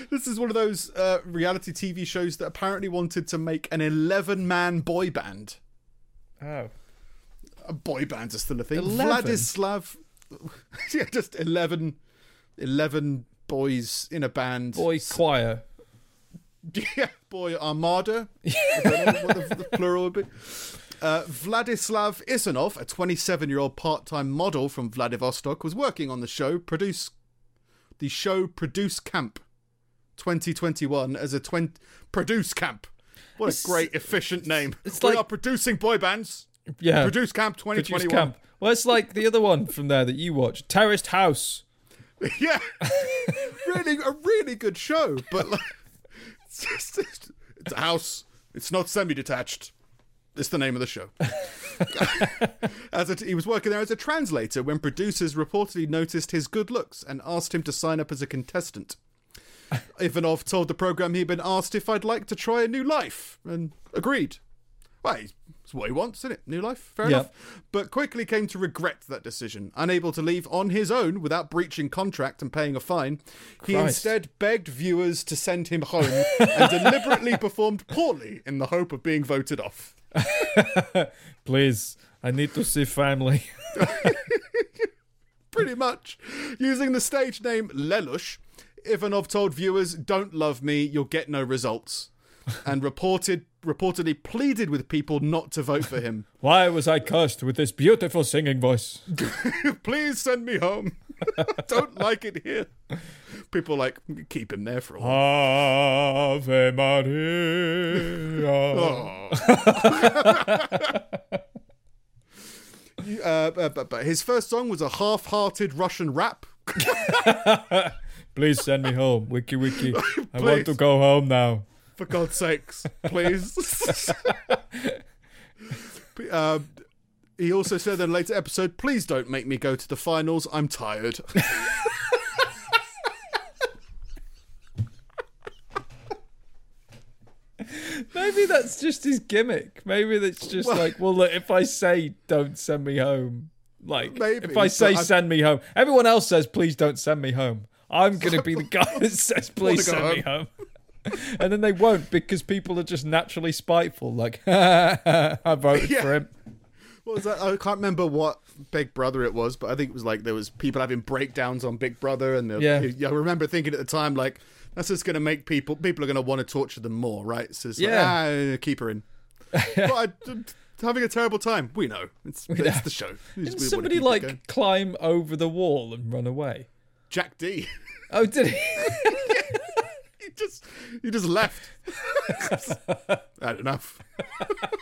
This is one of those uh, reality TV shows that apparently wanted to make an 11 man boy band. Oh. A boy bands are still a thing. 11? Vladislav. yeah, just 11, 11 boys in a band. Boy choir. Yeah, boy Armada. I don't know what the, the plural would be. Uh, Vladislav Ivanov, a 27 year old part time model from Vladivostok, was working on the show Produce the show Produce Camp 2021 as a 20 Produce Camp. What It's- a great efficient name. it's we like- are producing boy bands. Yeah. Produce Camp Produce 2021. camp. Well, it's like the other one from there that you watched, Terraced House. Yeah, really, a really good show, but like, it's it's, it's a house. It's not semi-detached. It's the name of the show. as a, he was working there as a translator when producers reportedly noticed his good looks and asked him to sign up as a contestant. Ivanov told the program he'd been asked if I'd like to try a new life and agreed. Well, it's what he wants, isn't it? New life, fair Yeah. enough. But quickly came to regret that decision. Unable to leave on his own without breaching contract and paying a fine, he instead begged viewers to send him home and deliberately performed poorly in the hope of being voted off. Please, I need to see family. Pretty much. Using the stage name Lelouch, Ivanov told viewers, Don't love me, you'll get no results. And reported reportedly pleaded with people not to vote for him. Why was I cursed with this beautiful singing voice? Please send me home. I don't like it here. People like keep him there for a while. Ave Maria. Oh. Uh, but, but his first song was a half-hearted Russian rap. Please send me home. Wiki wiki. I want to go home now. For God's sakes, please. Um, he also said in a later episode, "Please don't make me go to the finals. I'm tired." Maybe that's just his gimmick. Maybe that's just Well- like, well, look, if I say don't send me home, like Maybe, if I say but I- send me home, everyone else says please don't send me home. I'm gonna be the guy that says please Wanna go send me home. and then they won't because people are just naturally spiteful. Like, I voted Yeah. for him. What was that? I can't remember what Big Brother it was, but I think it was like there was people having breakdowns on Big Brother, and Yeah. I remember thinking at the time like that's just going to make people people are going to want to torture them more, right? So it's like, Yeah. ah, keep her in. but I, having a terrible time. We know it's, it's know. the show. We Didn't we somebody like climb over the wall and run away? Jack D? Oh, did he? He just he just left. Had enough.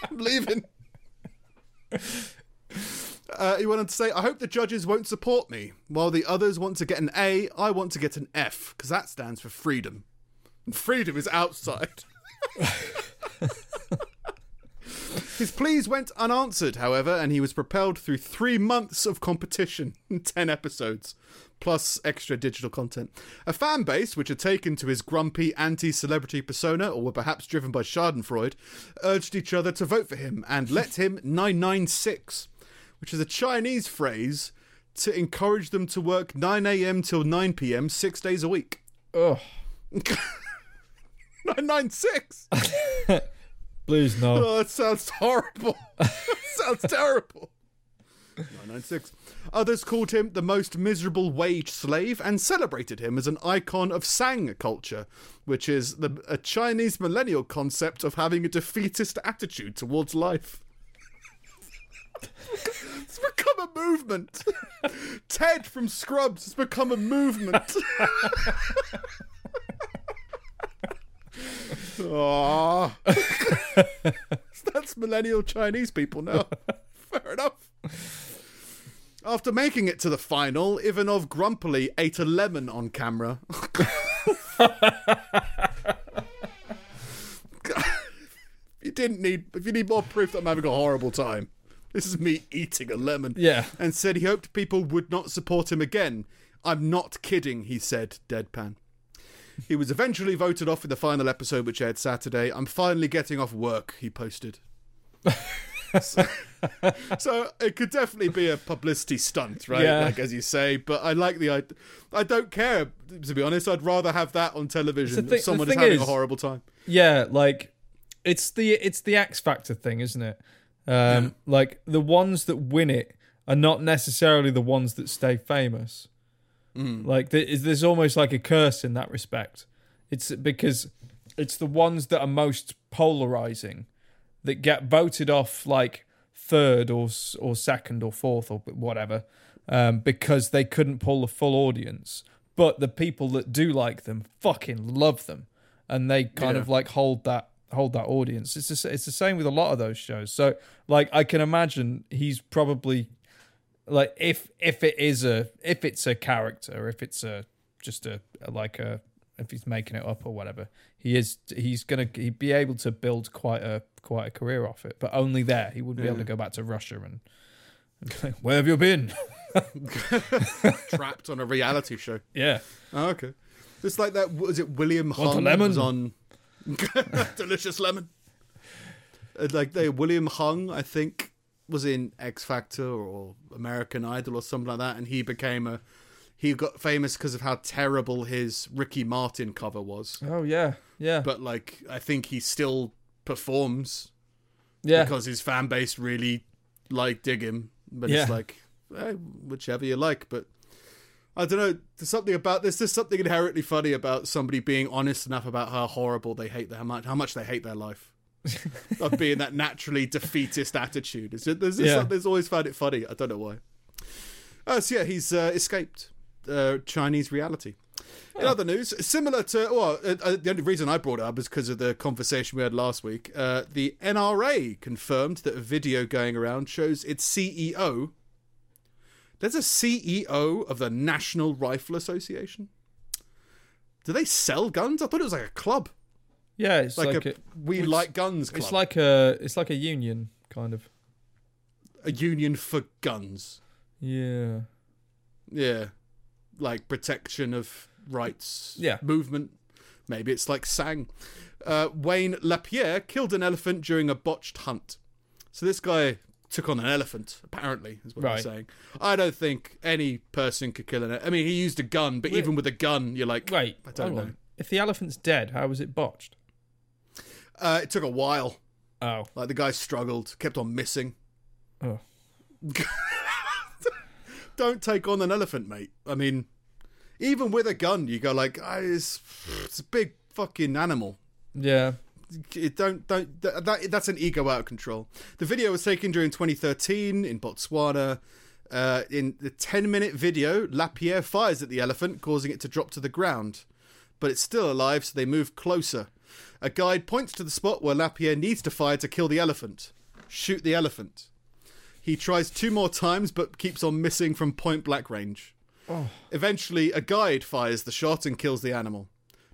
I'm leaving. Uh, he went on to say, I hope the judges won't support me. While the others want to get an A, I want to get an F, because that stands for freedom. And freedom is outside. His pleas went unanswered, however, and he was propelled through three months of competition and 10 episodes, plus extra digital content. A fan base, which had taken to his grumpy anti celebrity persona, or were perhaps driven by Schadenfreude, urged each other to vote for him and let him 996, which is a Chinese phrase to encourage them to work 9am till 9pm six days a week. Oh, 996! please no. Oh, that sounds horrible. that sounds terrible. 996. Others called him the most miserable wage slave and celebrated him as an icon of Sang culture, which is the, a Chinese millennial concept of having a defeatist attitude towards life. it's become a movement. Ted from Scrubs has become a movement. Aww. That's millennial Chinese people now. Fair enough. After making it to the final, Ivanov grumpily ate a lemon on camera. you didn't need if you need more proof that I'm having a horrible time. This is me eating a lemon. Yeah. And said he hoped people would not support him again. I'm not kidding, he said, deadpan. He was eventually voted off in the final episode, which aired Saturday. I'm finally getting off work, he posted. so, so it could definitely be a publicity stunt, right? Yeah. Like as you say, but I like the I, I don't care to be honest. I'd rather have that on television thing- someone is having is- a horrible time. Yeah, like it's the it's the X Factor thing, isn't it? Um, Like the ones that win it are not necessarily the ones that stay famous. Like there's almost like a curse in that respect. It's because it's the ones that are most polarizing that get voted off like third or or second or fourth or whatever um, because they couldn't pull the full audience. But the people that do like them fucking love them, and they kind Yeah. of like hold that hold that audience. It's just, it's the same with a lot of those shows. So like I can imagine he's probably like if if it is a if it's a character, if it's a just a, a like a if he's making it up or whatever, he is he's gonna he'd be able to build quite a quite a career off it, but only there. He wouldn't be able to go back to Russia and, and where have you been? Trapped on a reality show. yeah, Oh, okay. Just like that. Was it William Hung lemon? was on Delicious Lemon? Uh, Like they William Hung, I think, was in X Factor or American Idol or something like that, and he became a. He got famous because of how terrible his Ricky Martin cover was. oh yeah, yeah, But like, I think he still performs yeah. because his fan base really like dig him. But Yeah. it's like eh, whichever you like. But I don't know. There's something about this. there's something inherently funny about somebody being honest enough about how horrible they hate their how much how much they hate their life. of being that naturally defeatist attitude. It's there's, Yeah. there's always found it funny. I don't know why. Uh, so yeah, he's uh, escaped uh, Chinese reality. In other news, similar to well, uh, uh, the only reason I brought it up is because of the conversation we had last week. Uh, the NRA confirmed that a video going around shows its CEO. There's a CEO of the National Rifle Association. Do they sell guns? I thought it was like a club, yeah, it's like, like, a, a, we like guns club. it's like a it's like a union kind of. a union for guns. Yeah. Yeah, like protection of rights. Yeah. movement. Maybe it's like Sang. Uh, Wayne Lapierre killed an elephant during a botched hunt. So this guy took on an elephant. Apparently, is what I'm saying. I don't think any person could kill an. elephant. I mean, he used a gun, but even with a gun, you're like, Wait. I don't know. on. If the elephant's dead, how was it botched? Uh, it took a while. Oh. Like the guy struggled, kept on missing. Oh. Don't take on an elephant, mate. I mean, even with a gun, you go like, ah, it's, it's a big fucking animal. Yeah. It don't don't that, that that's an ego out of control. The video was taken during 2013 in Botswana. Uh, in the 10 minute video, Lapierre fires at the elephant, causing it to drop to the ground. But it's still alive, so they move closer. A guide points to the spot where Lapierre needs to fire to kill the elephant. Shoot the elephant. He tries two more times, but keeps on missing from point blank range. Oh. Eventually, a guide fires the shot and kills the animal.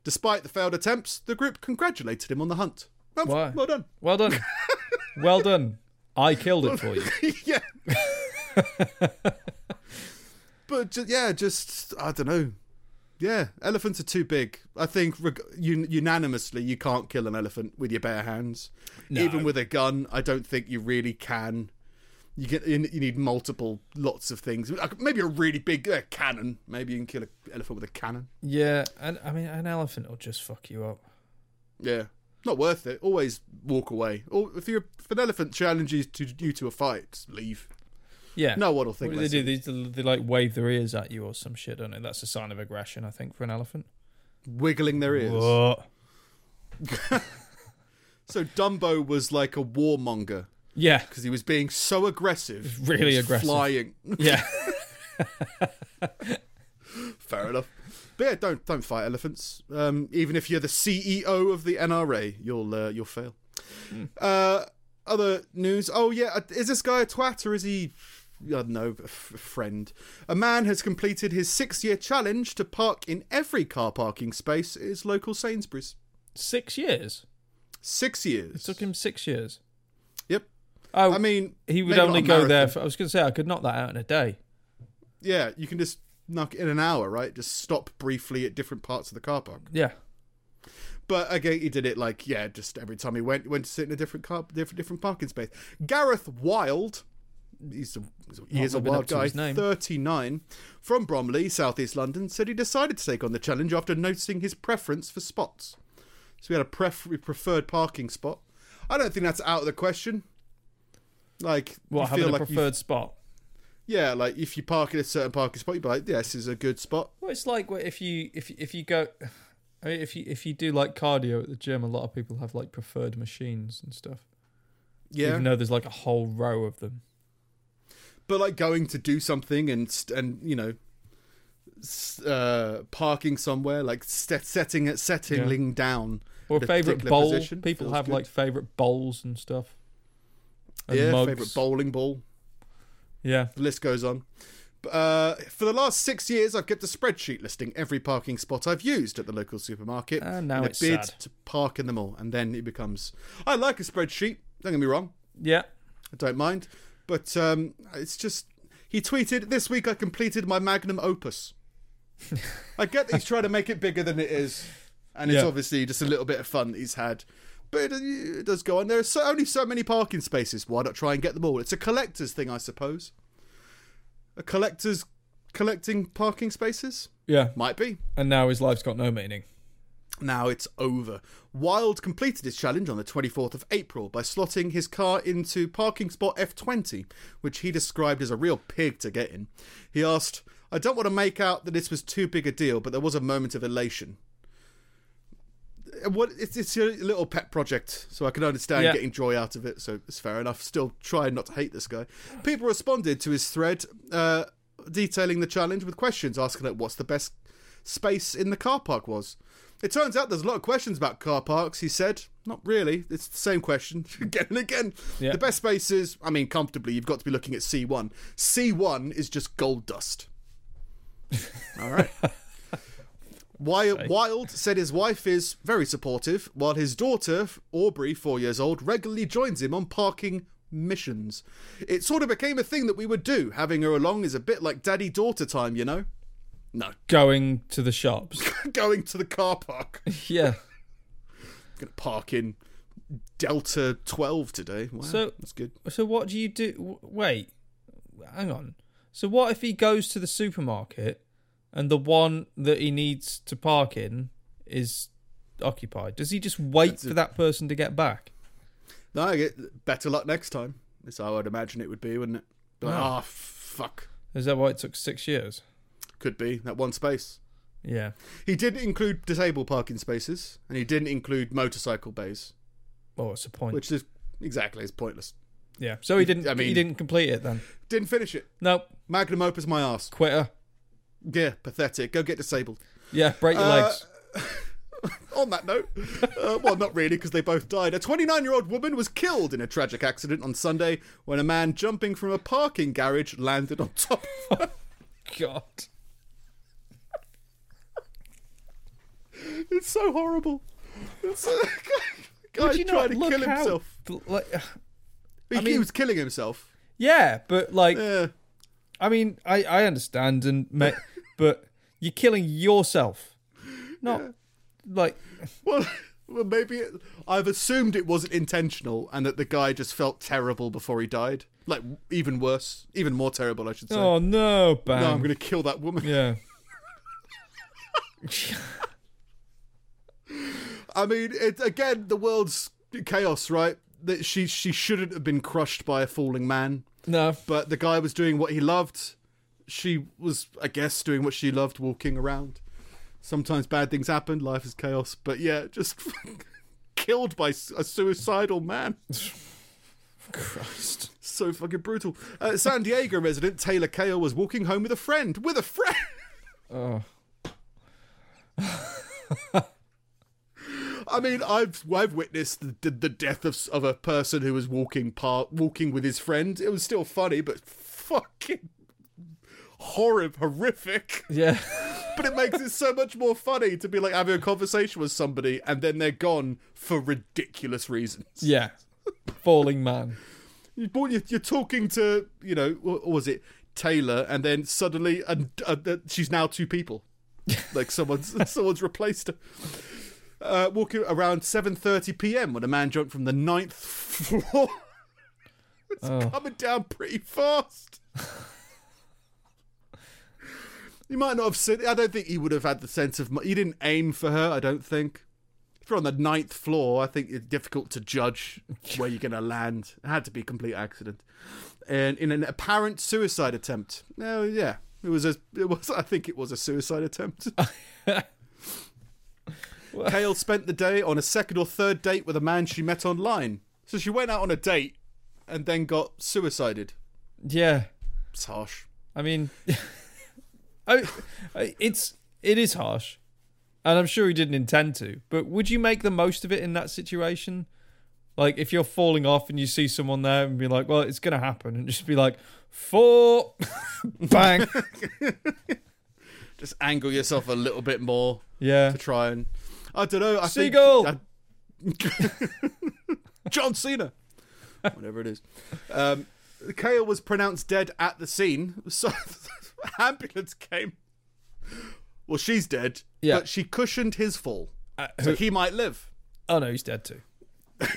Despite the failed attempts, the group congratulated him on the hunt. Well, Why? well done. Well done. well done. I killed it for you. yeah. but ju- yeah, just I don't know. Yeah, elephants are too big. I think reg- un- unanimously you can't kill an elephant with your bare hands. No. Even with a gun, I don't think you really can. You get you need multiple, lots of things. Maybe a really big uh, cannon. Maybe you can kill an elephant with a cannon. Yeah, and I mean, an elephant will just fuck you up. Yeah, not worth it. Always walk away. Or if you if an elephant challenges to you to a fight, leave. Yeah. No one will think. What do they do? They, they like wave their ears at you or some shit, don't they? That's a sign of aggression, I think, for an elephant. Wiggling their ears. What? So Dumbo was like a warmonger Yeah, because he was being so aggressive. Really aggressive. Flying. yeah. Fair enough. But yeah, don't don't fight elephants. Um, even if you're the CEO of the NRA, you'll uh, you'll fail. Hmm. Uh, other news. Oh yeah, uh, is this guy a twat or is he? I don't know, a f- friend. A man has completed his six-year challenge to park in every car parking space at his local Sainsbury's. Six years. Six years. It took him six years. Oh, I mean, he would only go there. For, I was going to say I could knock that out in a day. Yeah, you can just knock it in an hour, right? Just stop briefly at different parts of the car park. Yeah. But again, he did it like yeah, just every time he went went to sit in a different car, different different parking space. Gareth Wild, he's a, he is a wild guy, thirty nine, from Bromley, southeast London, said he decided to take on the challenge after noticing his preference for spots. So he had a pref- preferred parking spot. I don't think that's out of the question. Like, What you having feel a like you- preferred spot? yeah, like if you park in a certain parking spot, you'd be like, yeah, this is a good spot. Well, it's like if you if if you go. I mean, if you if you do like cardio at the gym, a lot of people have like preferred machines and stuff. Yeah, Even though there's like a whole row of them. but like going to do something and st- and you know uh parking somewhere like st- setting it settling down Or a favorite particular bowl. position People feels have good. like favorite bowls and stuff. And yeah mugs. favorite bowling ball Yeah. the list goes on uh, for the last six years, I've kept a spreadsheet listing every parking spot I've used at the local supermarket And now in a it's bid sad. to park in them all. And then it becomes, I like a spreadsheet. Don't get me wrong, Yeah. I don't mind, but um, it's just he tweeted this week I completed my magnum opus. I get that he's trying to make it bigger than it is, and it's Yeah. obviously just a little bit of fun that he's had. But it, does go on. There are so, only so many parking spaces. Why not try and get them all? It's a collector's thing, I suppose. A collector's collecting parking spaces Yeah. might be. And now his life's got no meaning. Now it's over. Wild completed his challenge on the 24th of April by slotting his car into parking spot F20, which he described as a real pig to get in. He asked, I don't want to make out that this was too big a deal, but there was a moment of elation. What it's, it's a little pet project, so I can understand Yeah. getting joy out of it. So it's fair enough. Still trying not to hate this guy. People responded to his thread, uh, detailing the challenge with questions, asking like, what's the best space in the car park was. It turns out there's a lot of questions about car parks, he said. Not really. It's the same question again and again. Yeah. The best spaces, I mean, comfortably, you've got to be looking at C1. C1 is just gold dust. All right. Wild, Wild said his wife is very supportive, while his daughter, Aubrey, four years old, regularly joins him on parking missions. It sort of became a thing that we would do. Having her along is a bit like daddy daughter time, you know? No. Going to the shops. Going to the car park. yeah. Gonna park in Delta 12 today. Wow, So- that's good. So what do you do? Wait, hang on. So what if he goes to the supermarket and the one that he needs to park in is occupied? Does he just wait That's for that person to get back? No, I get better luck next time. That's how I'd imagine it would be, wouldn't it? But, Oh. ah, fuck. Is that why it took six years? Could be that one space. Yeah. He didn't include disabled parking spaces, and he didn't include motorcycle bays, Oh, it's a point? which is exactly is pointless. yeah. So he didn't. I mean, he didn't complete it then. Didn't finish it. Nope. Magnum opus my ass. Quitter. Yeah, pathetic. Go get disabled. Yeah. Break your Uh, legs. On that note, uh, well, not really, because they both died. A 29 year old woman was killed in a tragic accident on Sunday when a man jumping from a parking garage landed on top. Of her. God. It's so horrible. It's a guy you trying to kill out? himself. Like, He, he was killing himself. yeah, but like, Yeah. I mean, I I understand, and ma- but you're killing yourself, not like Well, well, maybe it, I've assumed it wasn't intentional, and that the guy just felt terrible before he died. Like even worse, even more terrible, I should say. oh no, bam. no, I'm going to kill that woman. Yeah. I mean, it again, the world's chaos, right? That she she shouldn't have been crushed by a falling man, No. but the guy was doing what he loved. She was, I guess, doing what she loved, walking around. Sometimes bad things happen. Life is chaos, but yeah, just killed by a suicidal man. Christ. So fucking brutal. Uh, San Diego resident Taylor Kale was walking home with a friend. With a friend. Oh. I mean, I've I've witnessed the, the, the death of of a person who was walking part walking with his friend. It was still funny, but fucking horrible, horrific. Yeah. But it makes it so much more funny to be like having a conversation with somebody and then they're gone for ridiculous reasons. Yeah. Falling man. You- You're, you're talking to you know what was it Taylor, and then suddenly and uh, uh, she's now two people. like someone's someone's replaced her. Uh, walking around 7:30 p.m. when a man jumped from the ninth floor. it's Oh. coming down pretty fast. You might not have seen. I don't think he would have had the sense of. He didn't aim for her. I don't think. If you're on the ninth floor, I think it's difficult to judge where you're going to land. It had to be a complete accident, and in an apparent suicide attempt. No, yeah, it was a. It was. I think it was a suicide attempt. Kale spent the day on a second or third date with a man she met online. So she went out on a date and then got suicided. Yeah. It's harsh. I mean, I, I- it's it is harsh, and I'm sure he didn't intend to. But would you make the most of it in that situation? Like, if you're falling off and you see someone there and be like, "Well, it's gonna happen," and just be like, "Four, bang." Just angle yourself a little bit more Yeah. to try and. I don't know. I Seagull! think. I- John Cena! Whatever it is. Um, Kale was pronounced dead at the scene, so ambulance came. Well, she's dead, Yeah. but she cushioned his fall, Uh, so he might live. oh no, he's dead too.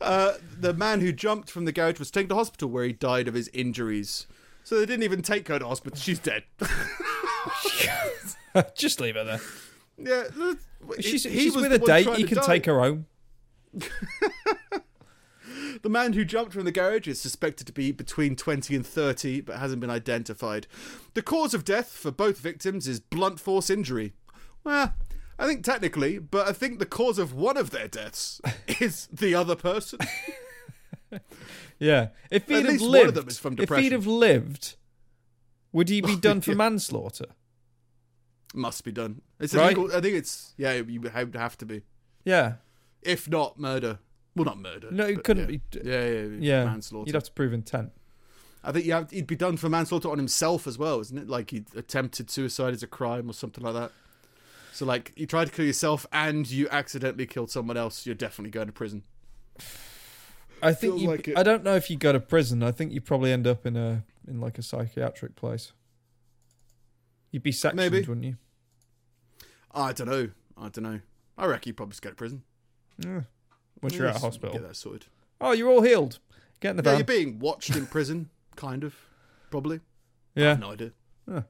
Uh, the man who jumped from the garage was taken to hospital where he died of his injuries. So they didn't even take her to hospital. She's dead. just leave her there. yeah, she's, he she's with a date. He can die. take her home. The man who jumped from the garage is suspected to be between 20 and 30, but hasn't been identified. The cause of death for both victims is blunt force injury. Well, I think technically, but I think the cause of one of their deaths is the other person. Yeah. If he'd have least one lived, of them is from if he'd have lived, would he be done for Yeah. manslaughter? Must be done. It's Right. I think it's yeah. You would have to be, Yeah. if not murder. Well, not murder. No, it couldn't yeah. be. Yeah, yeah, Yeah. manslaughter. You'd have to prove intent. I think you have, he'd be done for manslaughter on himself as well, isn't it? Like he attempted suicide as a crime or something like that. So like you tried to kill yourself and you accidentally killed someone else, you're definitely going to prison. I think you. like. I don't know if you go to prison. I think you probably end up in a in like a psychiatric place. You'd be sectioned, Maybe. wouldn't you? I don't know. I don't know. I reckon you'd probably just go to prison. Yeah. Once you're out of hospital. Get that sorted. Oh, you're all healed. Get in the Yeah, van. you're being watched in prison, kind of. Probably. I Yeah. have no idea. Huh.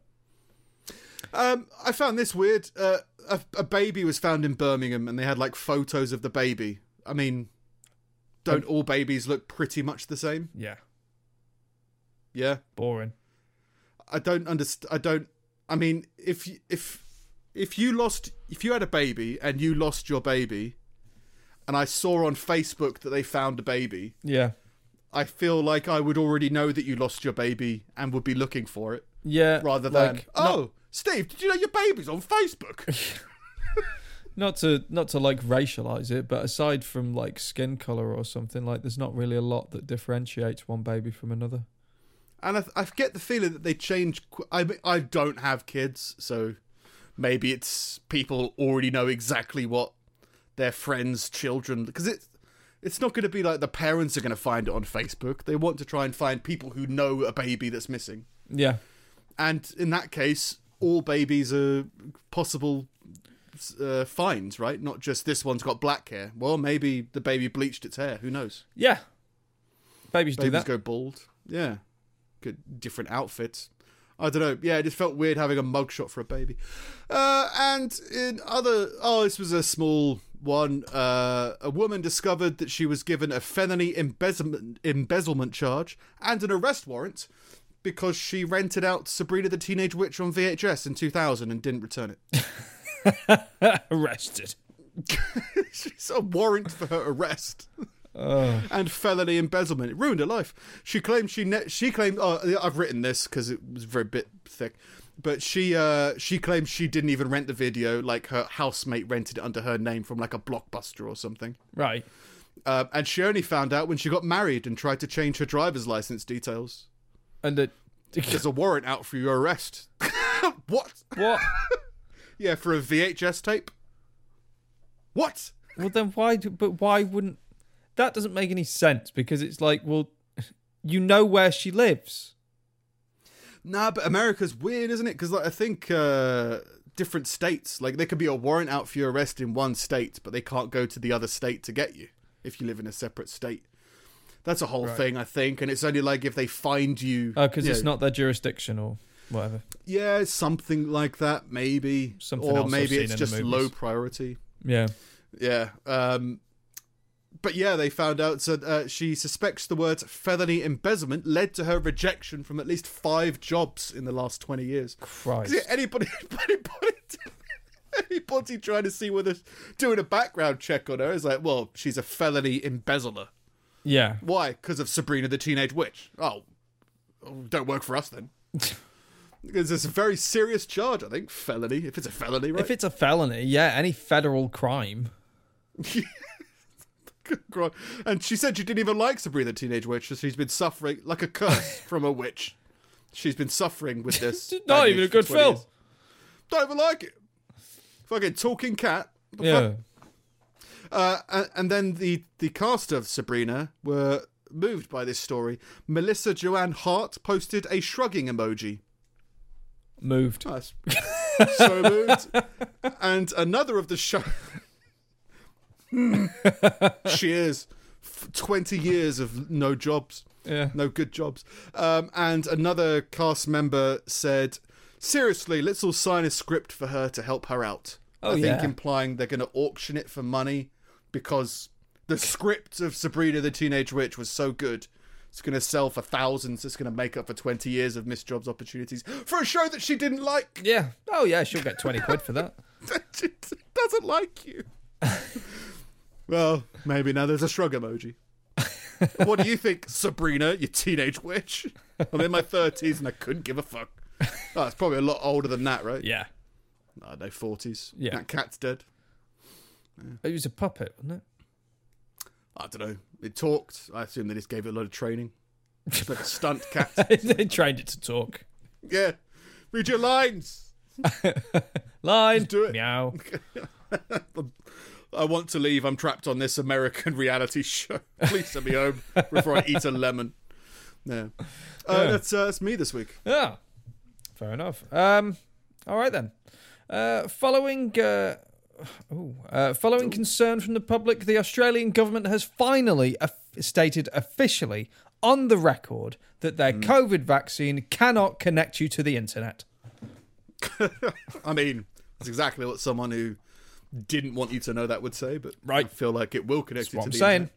Um, I found this weird. Uh, a, a baby was found in Birmingham, and they had like photos of the baby. I mean, don't all babies look pretty much the same? Yeah. Yeah. Boring. I don't understand. I don't. I mean, if if if you lost, if you had a baby and you lost your baby, and I saw on Facebook that they found a baby, Yeah. I feel like I would already know that you lost your baby and would be looking for it Yeah. rather than like, oh, not, Steve, did you know your baby's on Facebook? not to not to like racialize it, but aside from like skin color or something, like there's not really a lot that differentiates one baby from another. and I, I get the feeling that they change. I I don't have kids, so maybe it's people already know exactly what their friends' children because it's it's not going to be like the parents are going to find it on Facebook. They want to try and find people who know a baby that's missing, Yeah. and in that case, all babies are possible uh, finds, right? Not just this one's got black hair. Well, maybe the baby bleached its hair. Who knows? Yeah. Babies, do that. go bald. Yeah. Good different outfits. I don't know. Yeah, it just felt weird having a mugshot for a baby. Uh, and in other, oh, this was a small one. Uh, a woman discovered that she was given a felony embezzlement embezzlement charge and an arrest warrant because she rented out Sabrina the Teenage Witch on VHS in 2000 and didn't return it. Arrested. She's a warrant for her arrest. Oh. and felony embezzlement. It ruined her life. She claimed she ne- she claimed. Oh, I've written this because it was very bit thick. But she uh she claimed she didn't even rent the video. Like her housemate rented it under her name from like a blockbuster or something. Right. Uh, and she only found out when she got married and tried to change her driver's license details. And. There's a warrant out for your arrest. what? what? Yeah, for a VHS tape. What? Well, then why? Do, but why wouldn't? That doesn't make any sense because it's like, well, you know where she lives. Nah, but America's weird, isn't it? Because like, I think uh, different states, like there could be a warrant out for your arrest in one state, but they can't go to the other state to get you if you live in a separate state. That's a whole Right. thing, I think, and it's only like if they find you. Oh, because it's know, not their jurisdiction or whatever. Yeah, something like that, maybe. Something or else I've maybe seen it's just low priority. Yeah. Yeah. Um, but yeah, they found out that uh, she suspects the words felony embezzlement led to her rejection from at least five jobs in the last 20 years. Christ. Yeah, anybody, anybody, anybody trying to see whether doing a background check on her is like, well, she's a felony embezzler. Yeah. Why? Because of Sabrina the Teenage Witch. Oh, oh, don't work for us then. Because it's a very serious charge, I think. Felony, if it's a felony, right? If it's a felony, yeah, any federal crime. And she said she didn't even like Sabrina the Teenage Witch. so She's been suffering like a curse from a witch. She's been suffering with this. Not even a good for 20 film. years. Don't even like it. Fucking talking cat. What the fuck? Yeah. Uh, and, and then the, the cast of Sabrina were moved by this story. Melissa Joan Hart posted a shrugging emoji. Moved. Nice. so moved. And another of the show. she is. 20 years of no jobs. Yeah. No good jobs. Um, and another cast member said, Seriously, let's all sign a script for her to help her out. Oh, I think yeah. implying they're going to auction it for money because the script of Sabrina the Teenage Witch was so good. It's going to sell for thousands. It's going to make up for 20 years of missed jobs opportunities for a show that she didn't like. Yeah. Oh, yeah, she'll get 20 quid for that. she doesn't like you. well, maybe now there's a shrug emoji. what do you think, Sabrina, you teenage witch? I'm in my 30s and I couldn't give a fuck. Oh, it's probably a lot older than that, right? Yeah. I don't know, 40s. Yeah. That cat's dead. It was a puppet, wasn't it? I don't know. It talked. I assume they just gave it a lot of training. It's like a stunt cat. they trained it to talk. yeah. Read your lines. Line. do it. Meow. I want to leave. I'm trapped on this American reality show. Please send me home before I eat a lemon. Yeah, uh, Yeah. that's uh, that's me this week. Yeah, fair enough. Um, all right then. Uh, following, uh, ooh, uh, following concern from the public, the Australian government has finally of- stated officially on the record that their COVID vaccine cannot connect you to the internet. I mean, that's exactly what someone who didn't want you to know that would say, but Right. I feel like it will connect That's you what to I'm the saying. internet.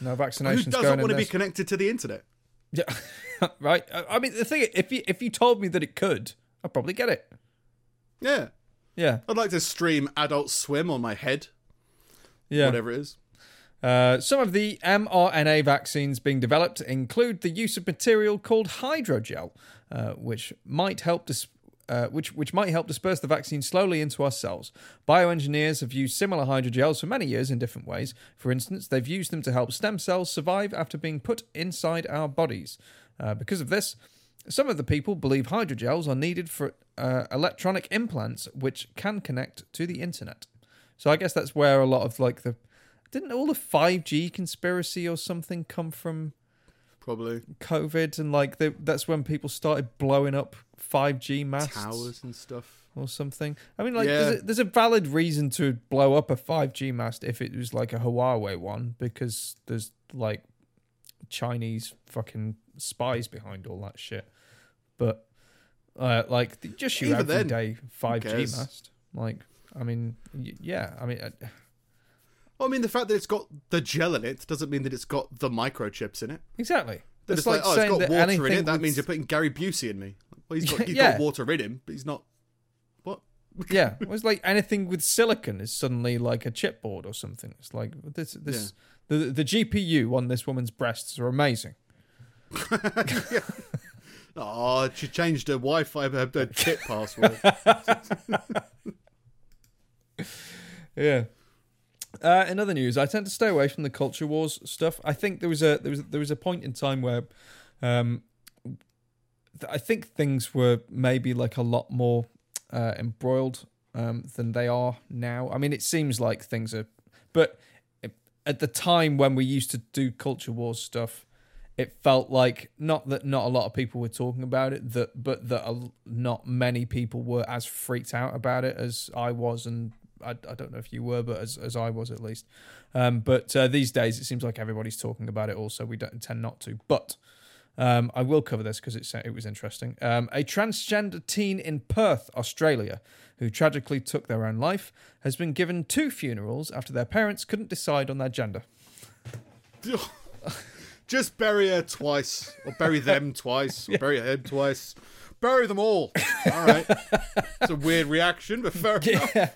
No Who doesn't going want to in be this. connected to the internet? Yeah, right. I I mean, the thing, if you if you told me that it could, I'd probably get it. Yeah. Yeah, I'd like to stream Adult Swim on my head, yeah. whatever it is. Uh, some of the mRNA vaccines being developed include the use of material called hydrogel, uh, which might help dis- uh, which which might help disperse the vaccine slowly into our cells. Bioengineers have used similar hydrogels for many years in different ways. For instance, they've used them to help stem cells survive after being put inside our bodies. Uh, because of this, some of the people believe hydrogels are needed for uh, electronic implants, which can connect to the internet. So I guess that's where a lot of like the didn't all the five G conspiracy or something come from Probably COVID and like the, that's when people started blowing up five G masts towers and stuff. or something. I mean, like Yeah. there's, a, there's a valid reason to blow up a five G mast if it was like a Huawei one because there's like Chinese fucking spies behind all that shit. But uh, like just your Even everyday five G mast, like I mean, yeah, I mean. Uh, Well, I mean, the fact that it's got the gel in it doesn't mean that it's got the microchips in it. Exactly. That It's it's like, oh, it's got water in it. That means you're putting Gary Busey in me. Well, he's got, he's Yeah. got water in him, but he's not. What? yeah, it was like anything with silicon is suddenly like a chipboard or something. It's like this this the the GPU on this woman's breasts are amazing. Oh, she changed her Wi-Fi her, her chip password. Yeah. Uh, in other news, I tend to stay away from the culture wars stuff. I think there was a there was there was a point in time where, um, I think things were maybe like a lot more uh, embroiled um, than they are now. I mean, it seems like things are, but at the time when we used to do culture wars stuff, it felt like not that not a lot of people were talking about it, that but that a, not many people were as freaked out about it as I was, and I, I don't know if you were, but as as I was at least. Um, but uh, these days, it seems like everybody's talking about it. Also, we don't tend not to, but. Um, I will cover this because it was interesting. Um, a transgender teen in Perth, Australia, who tragically took their own life, has been given two funerals after their parents couldn't decide on their gender. Just bury her twice, or bury them twice, or bury him twice. Bury them all. All right. It's a weird reaction, but fair enough.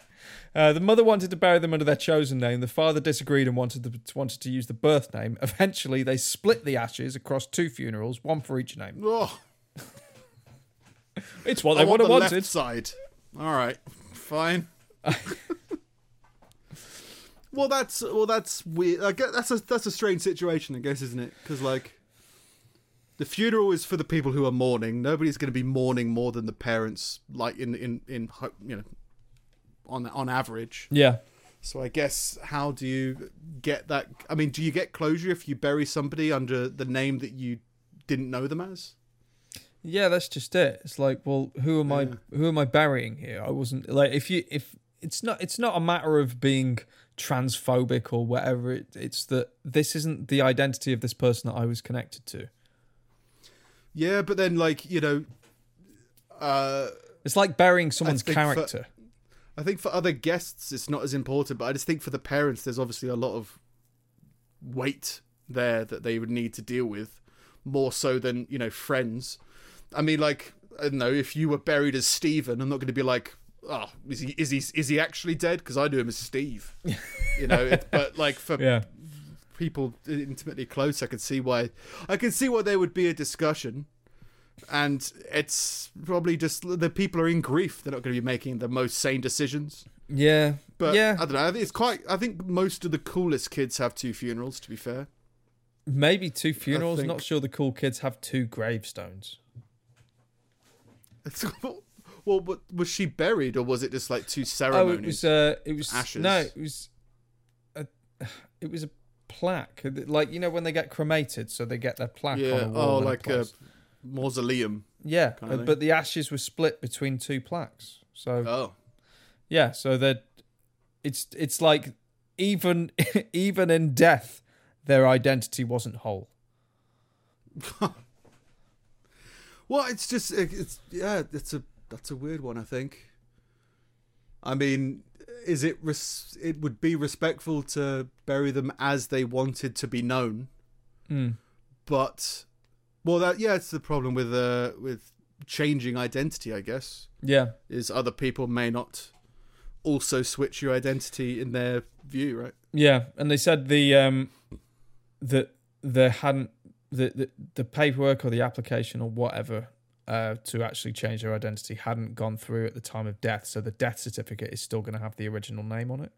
Uh, the mother wanted to bury them under their chosen name. The father disagreed and wanted to, wanted to use the birth name. Eventually, they split the ashes across two funerals, one for each name. Oh, It's what I they want would have the wanted. left side. All right, fine. well, that's well, that's weird. I guess that's a that's a strange situation, I guess, isn't it? Because like, the funeral is for the people who are mourning. Nobody's going to be mourning more than the parents, like in in in you know, on on average. Yeah. So I guess how do you get that? I mean, do you get closure if you bury somebody under the name that you didn't know them as? Yeah, that's just it. It's like, well, who am Yeah. I? Who am I burying here? I wasn't like if you if it's not it's not a matter of being transphobic or whatever. It, it's that this isn't the identity of this person that I was connected to. Yeah, but then like you know, uh, It's like burying someone's think for- character. I think for other guests it's not as important, but I just think for the parents there's obviously a lot of weight there that they would need to deal with more so than you know friends. I mean, like I don't know if you were buried as Stephen, I'm not going to be like, oh, is he is he is he actually dead? Because I knew him as Steve. you know, it, but like for yeah. people intimately close, I could see why. I can see why there would be a discussion, and it's probably just the people are in grief. They're not going to be making the most sane decisions. Yeah. But yeah. I don't know. I think it's quite. I think most of the coolest kids have two funerals. To be fair, Maybe two funerals. Not sure the cool kids have two gravestones. it's, well, but was she buried or was it just like two ceremonies? it was. Uh, it was. Ashes. No, it was. it was a plaque, like you know when they get cremated, so they get their plaque on Yeah. a wall. Oh, like a place. Mausoleum. yeah, kind of uh, but the ashes were split between two plaques. So Oh. yeah, so that it's it's like even even in death, their identity wasn't whole. Well, it's just it- it's yeah, it's a that's a weird one. I think. I mean, is it res- it would be respectful to bury them as they wanted to be known, Mm. but well, that yeah, it's the problem with uh with changing identity. I guess Yeah, is other people may not also switch your identity in their view, right? Yeah, and they said the um that there hadn't the, the the paperwork or the application or whatever uh to actually change their identity hadn't gone through at the time of death, so the death certificate is still going to have the original name on it.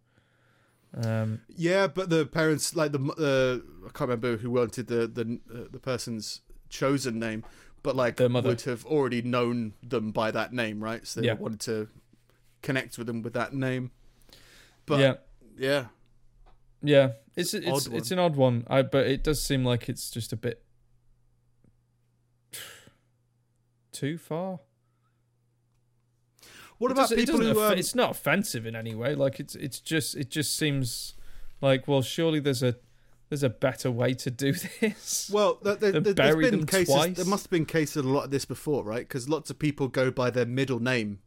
Um Yeah, but the parents, like the uh, I can't remember who wanted the the uh, the person's chosen name, but like Their mother. would have already known them by that name, right? So they Yeah. wanted to connect with them with that name. But yeah, yeah, yeah, it's it's Odd it's an odd one. I but it does seem like it's just a bit too far. what It about people who? offe- Um, it's not offensive in any way. Like it's it's just it just seems like well, surely there's a there's a better way to do this. well, th- th- Then th- there's been cases. twice? There must have been cases of a lot of this before, right? Because lots of people go by their middle name,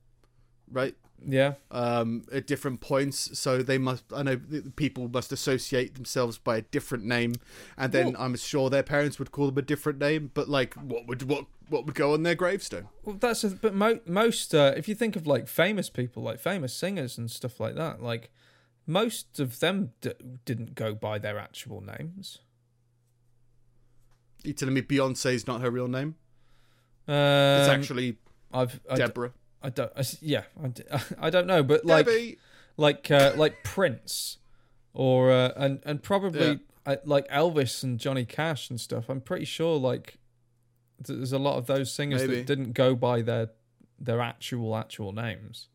right? yeah, um, at different points. So they must, I know people must associate themselves by a different name, and then Well- I'm sure their parents would call them a different name. But like, what would what what would go on their gravestone? well that's a, but mo- most uh, if you think of like famous people, like famous singers and stuff like that, like most of them d- didn't go by their actual names. You telling me Beyonce's not her real name? Um, It's actually I've I, d- Deborah. I don't I yeah I, d- I don't know, but like Debbie. like uh, like Prince or uh, and and probably Yeah. uh, like Elvis and Johnny Cash and stuff. I'm pretty sure like th- there's a lot of those singers Maybe. that didn't go by their their actual actual names.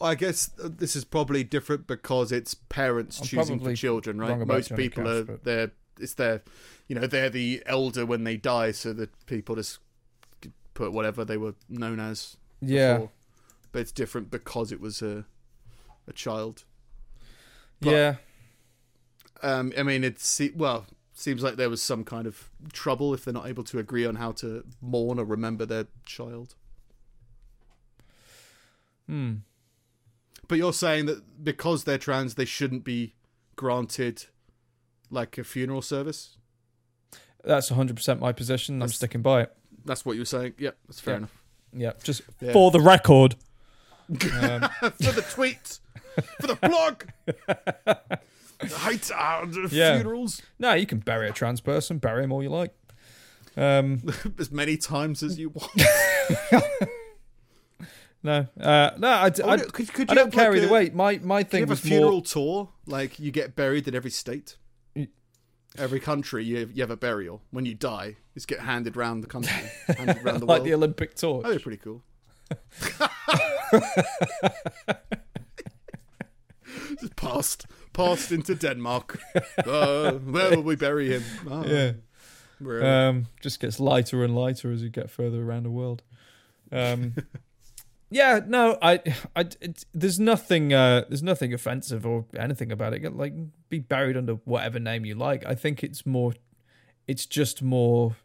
I guess uh, this is probably different because it's parents I'm choosing for children, right? Most Johnny people Cash, are but- they're it's their, you know, they're the elder when they die, so that people just put whatever they were known as. Yeah, before. but it's different because it was a a child. But- yeah, Um, I mean, it's well, seems like there was some kind of trouble if they're not able to agree on how to mourn or remember their child. hmm. But you're saying that because they're trans, they shouldn't be granted like a funeral service. That's 100 percent my position. I'm sticking by it. That's what you're saying. Yeah, that's fair Yeah. enough. Yeah, just Yeah. for the record. Um, for the tweet, for the blog. I hate uh, Yeah. funerals no, you can bury a trans person, bury him all you like. Um, as many times as you want. no, uh, no, I, d- I could, could I don't carry like, a- way. My my Can you thing have a funeral more. tour? Like you get buried in every state. Every country you have, you have a burial. When you die, it's get handed round the country, handed the like world. the Olympic torch. That'd be pretty cool. Just passed, passed into Denmark. Uh, where will we bury him? Oh, Yeah. wherever. Um, just gets lighter and lighter as you get further around the world. Um, yeah, no, I, I, it, there's nothing, uh, there's nothing offensive or anything about it. Like, be buried under whatever name you like. I think it's more, it's just more.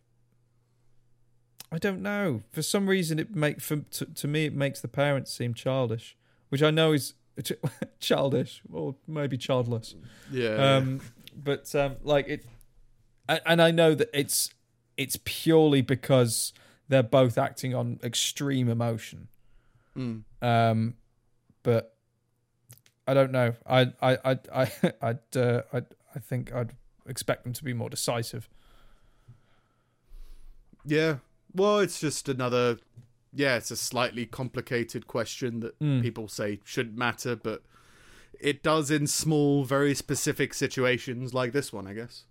I don't know. For some reason, it make for to, to me it makes the parents seem childish, which I know is childish or maybe childless. yeah. Um, but um, like it, and, and I know that it's it's purely because they're both acting on extreme emotion. Mm. Um, but I don't know. I I I I I'd, uh, I I think I'd expect them to be more decisive. Yeah. Well, it's just another. Yeah, it's a slightly complicated question that Mm. people say shouldn't matter, but it does in small, very specific situations like this one, I guess.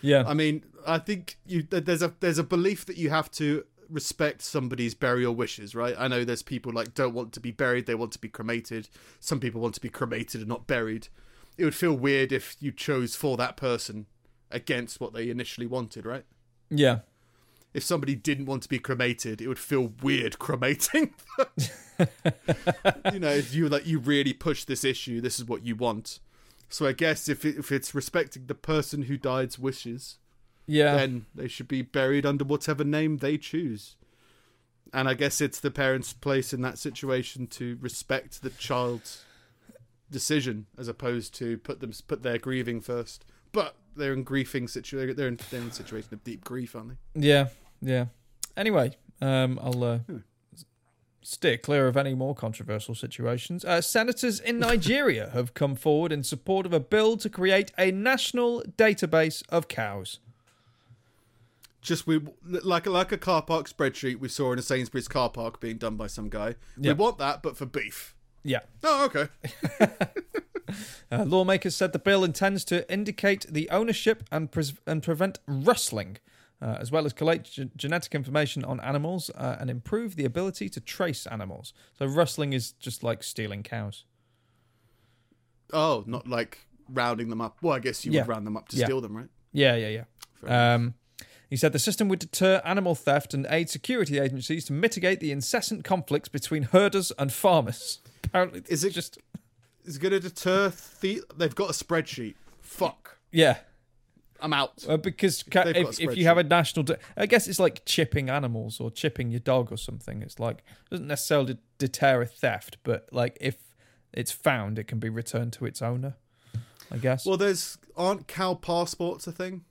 Yeah, I mean, I think you there's a there's a belief that you have to respect somebody's burial wishes, right? I know there's people like don't want to be buried, they want to be cremated. Some people want to be cremated and not buried. it would feel weird if you chose for that person against what they initially wanted, right? Yeah. If somebody didn't want to be cremated, it would feel weird cremating. you know, if you like you really push this issue, this is what you want. So I guess if it, if it's respecting the person who died's wishes, Yeah. then they should be buried under whatever name they choose. And I guess it's the parents' place in that situation to respect the child's decision as opposed to put them put their grieving first. But they're in grieving situation. They're in, they're in a situation of deep grief, aren't they? Yeah, yeah. Anyway, um, I'll uh, Hmm. steer clear of any more controversial situations. Uh, senators in Nigeria have come forward in support of a bill to create a national database of cows. Just we like like a car park spreadsheet we saw in a Sainsbury's car park being done by some guy. Yeah. We want that, but for beef. Yeah. Oh, okay. Uh, lawmakers said the bill intends to indicate the ownership and, pres and prevent rustling, uh, as well as collect ge- genetic information on animals uh, and improve the ability to trace animals. So, rustling is just like stealing cows. Oh, not like rounding them up. Well, I guess you Yeah. would round them up to Yeah. steal them, right? Yeah, yeah, yeah. Um, he said the system would deter animal theft and aid security agencies to mitigate the incessant conflicts between herders and farmers. Apparently, Is it- just Is it going to deter the? They've got a spreadsheet. Fuck. yeah? I'm out. Uh, because ca- if, if you have a national, de- I guess it's like chipping animals or chipping your dog or something. It's like it doesn't necessarily deter a theft, but like if it's found, it can be returned to its owner. I guess. Well, there's aren't cow passports a thing?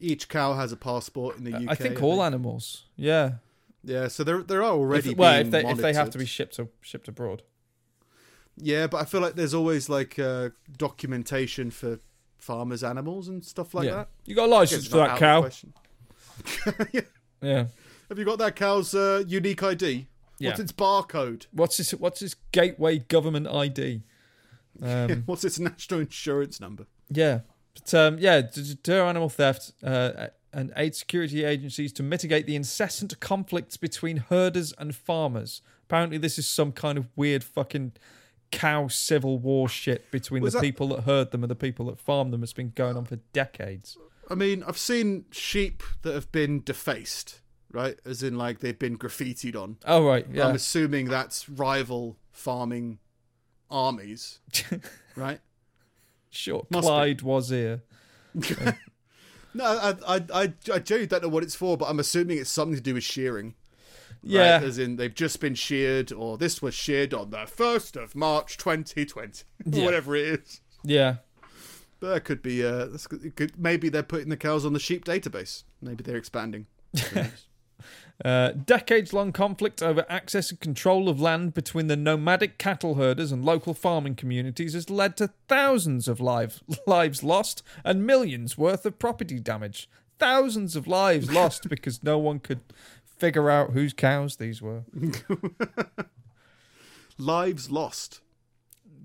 Each cow has a passport in the UK. I think all animals. Yeah. Yeah, so there there are already If, well, if they if they have to be shipped to, shipped abroad. Yeah, but I feel like there's always like uh, documentation for farmers' animals and stuff like yeah. that. You got a I license for that cow? Yeah. Yeah. Have you got that cow's uh, unique ID? Yeah. What's its barcode? What's his What's his gateway government ID? Um, What's its national insurance number? yeah, but um, yeah, to deter animal theft uh, and aid security agencies to mitigate the incessant conflicts between herders and farmers. Apparently, this is some kind of weird fucking cow civil war shit between Was the that- people that herd them and the people that farm them. It's been going on for decades. I mean, I've seen sheep that have been defaced, right? As in, like they've been graffitied on. Oh right, yeah, I'm assuming that's rival farming armies, right? Sure. must be. Clyde was here. No, I, I, I, I genuinely don't know what it's for, but I'm assuming it's something to do with shearing. Yeah, Right? As in, they've just been sheared, or this was sheared on the 1st of March 2020, Yeah. whatever it is. yeah. But that could be, uh, could, maybe they're putting the cows on the sheep database. Maybe they're expanding. Uh, decades long conflict over access and control of land between the nomadic cattle herders and local farming communities has led to thousands of lives, lives lost and millions worth of property damage. Thousands of lives lost because no one could figure out whose cows these were. Lives lost.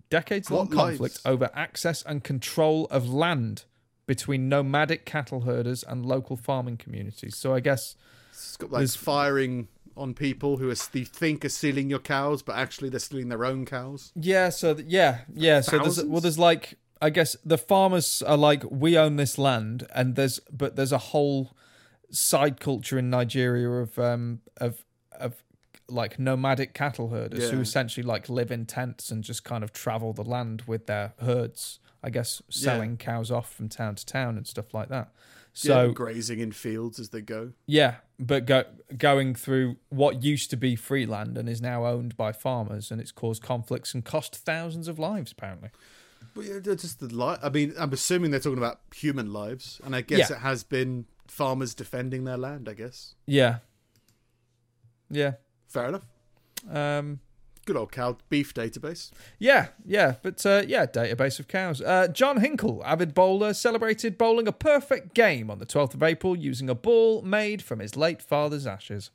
Decades long conflict lives? over access and control of land between nomadic cattle herders and local farming communities. So I guess It's got like There's- firing on people who are, think are stealing your cows, but actually they're stealing their own cows. Yeah, so th- yeah, yeah, so there's well there's like I guess the farmers are like we own this land and there's but there's a whole side culture in Nigeria of um of of like nomadic cattle herders who essentially like live in tents and just kind of travel the land with their herds. I guess selling cows off from town to town and stuff like that. So So grazing in fields as they go. yeah, but go, going through what used to be free land and is now owned by farmers, and it's caused conflicts and cost thousands of lives. Apparently, But yeah, they're just the li- I mean, I'm assuming they're talking about human lives, and I guess Yeah. it has been farmers defending their land. I guess yeah, yeah, fair enough. um, Good old cow beef database. yeah, yeah. But uh, yeah, database of cows. Uh, John Hinkle, avid bowler, celebrated bowling a perfect game on the 12th of April using a ball made from his late father's ashes.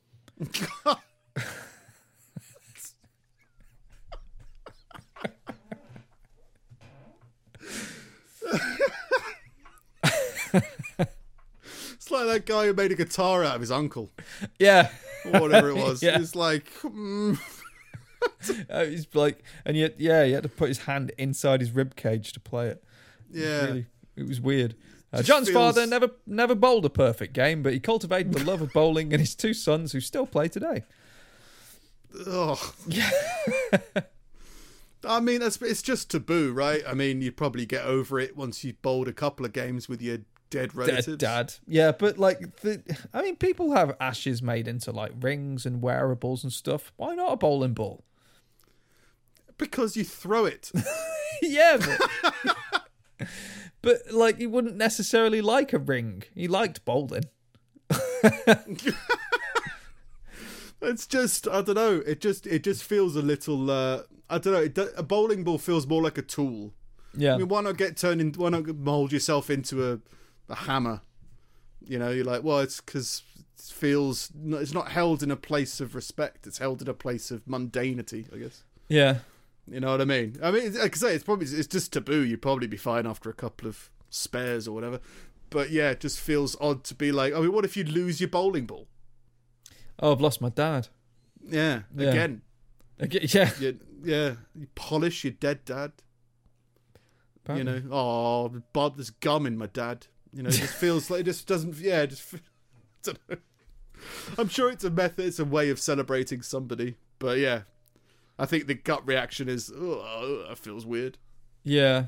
It's like that guy who made a guitar out of his uncle, Yeah, or whatever it was. Yeah. It's like, mm, uh, he's like, and yet, yeah, he had to put his hand inside his rib cage to play it. Yeah. Really, it was weird. Uh, John's feels- father never never bowled a perfect game, but he cultivated the love of bowling in his two sons, who still play today. Oh. Yeah. I mean, it's just taboo, right? I mean, you probably get over it once you've bowled a couple of games with your dead relatives. Dead dad. Yeah, but like, the, I mean, people have ashes made into like rings and wearables and stuff. Why not a bowling ball? Because you throw it. yeah, but, but like, he wouldn't necessarily like a ring. He liked bowling. It's just I don't know. It just it just feels a little. Uh, I don't know. It, a bowling ball feels more like a tool. Yeah, I mean, why not get turned in? Why not mold yourself into a, a hammer? You know, you're like, well, it's because it feels. It's not held in a place of respect. It's held in a place of mundanity. I guess. yeah, You know what I mean? I mean, like I say, it's probably it's just taboo. You'd probably be fine after a couple of spares or whatever. But yeah, it just feels odd to be like, I mean, what if you lose your bowling ball? Oh, I've lost my dad. Yeah, Yeah. again. Okay, yeah, You, yeah, you polish your dead dad. You know, oh, Bob, there's gum in my dad. You know, it just feels like it just doesn't. Yeah, just. I don't know. I'm sure it's a method, it's a way of celebrating somebody, but yeah, I think the gut reaction is, oh, that feels weird. yeah,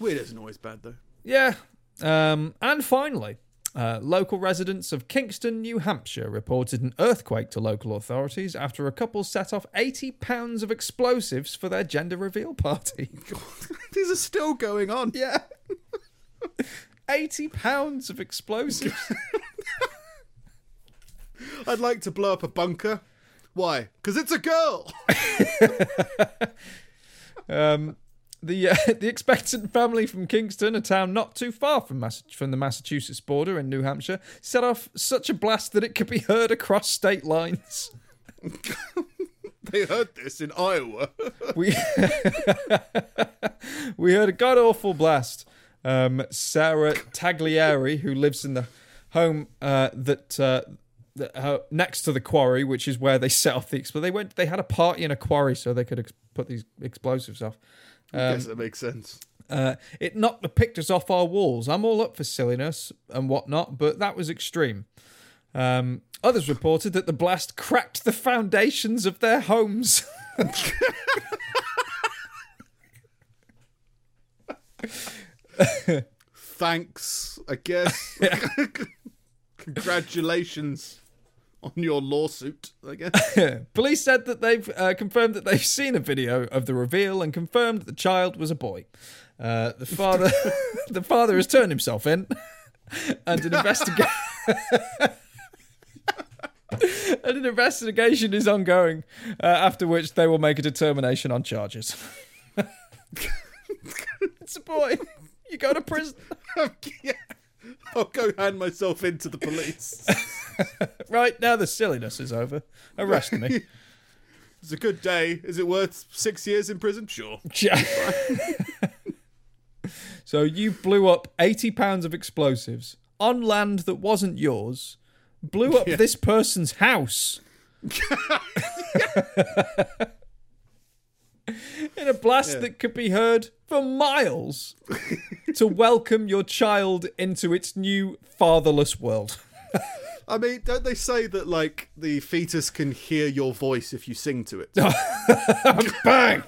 Weird isn't always bad though. yeah. Um, and finally, uh, local residents of Kingston, New Hampshire, reported an earthquake to local authorities after a couple set off 80 pounds of explosives for their gender reveal party. These are still going on. Yeah. 80 pounds of explosives. I'd like to blow up a bunker. Why? Because it's a girl. Um, the uh, the expectant family from Kingston, a town not too far from Mass- from the Massachusetts border in New Hampshire, set off such a blast that it could be heard across state lines. they heard this in Iowa. We we heard a god awful blast. Um, Sarah Taglieri, who lives in the home uh, that. Uh, that, uh, next to the quarry, which is where they set off the explosives. They went. They had a party in a quarry, so they could ex- put these explosives off. I guess that makes sense. Uh, it knocked the pictures off our walls. I'm all up for silliness and whatnot, but that was extreme. Um, others reported that the blast cracked the foundations of their homes. Thanks, I guess. Congratulations on your lawsuit, I guess. Police said that they've uh, confirmed that they've seen a video of the reveal and confirmed that the child was a boy. Uh, the father, the father has turned himself in, and an investigation. and an investigation is ongoing. Uh, after which they will make a determination on charges. it's a boy. You go to prison. yeah. I'll go hand myself into the police. Right now, the silliness is over. Arrest me. It's a good day. Is it worth six years in prison? Sure. so you blew up 80 pounds of explosives on land that wasn't yours, blew up this person's house. In a blast Yeah. that could be heard for miles to welcome your child into its new fatherless world. I mean, don't they say that like the fetus can hear your voice if you sing to it? Bang!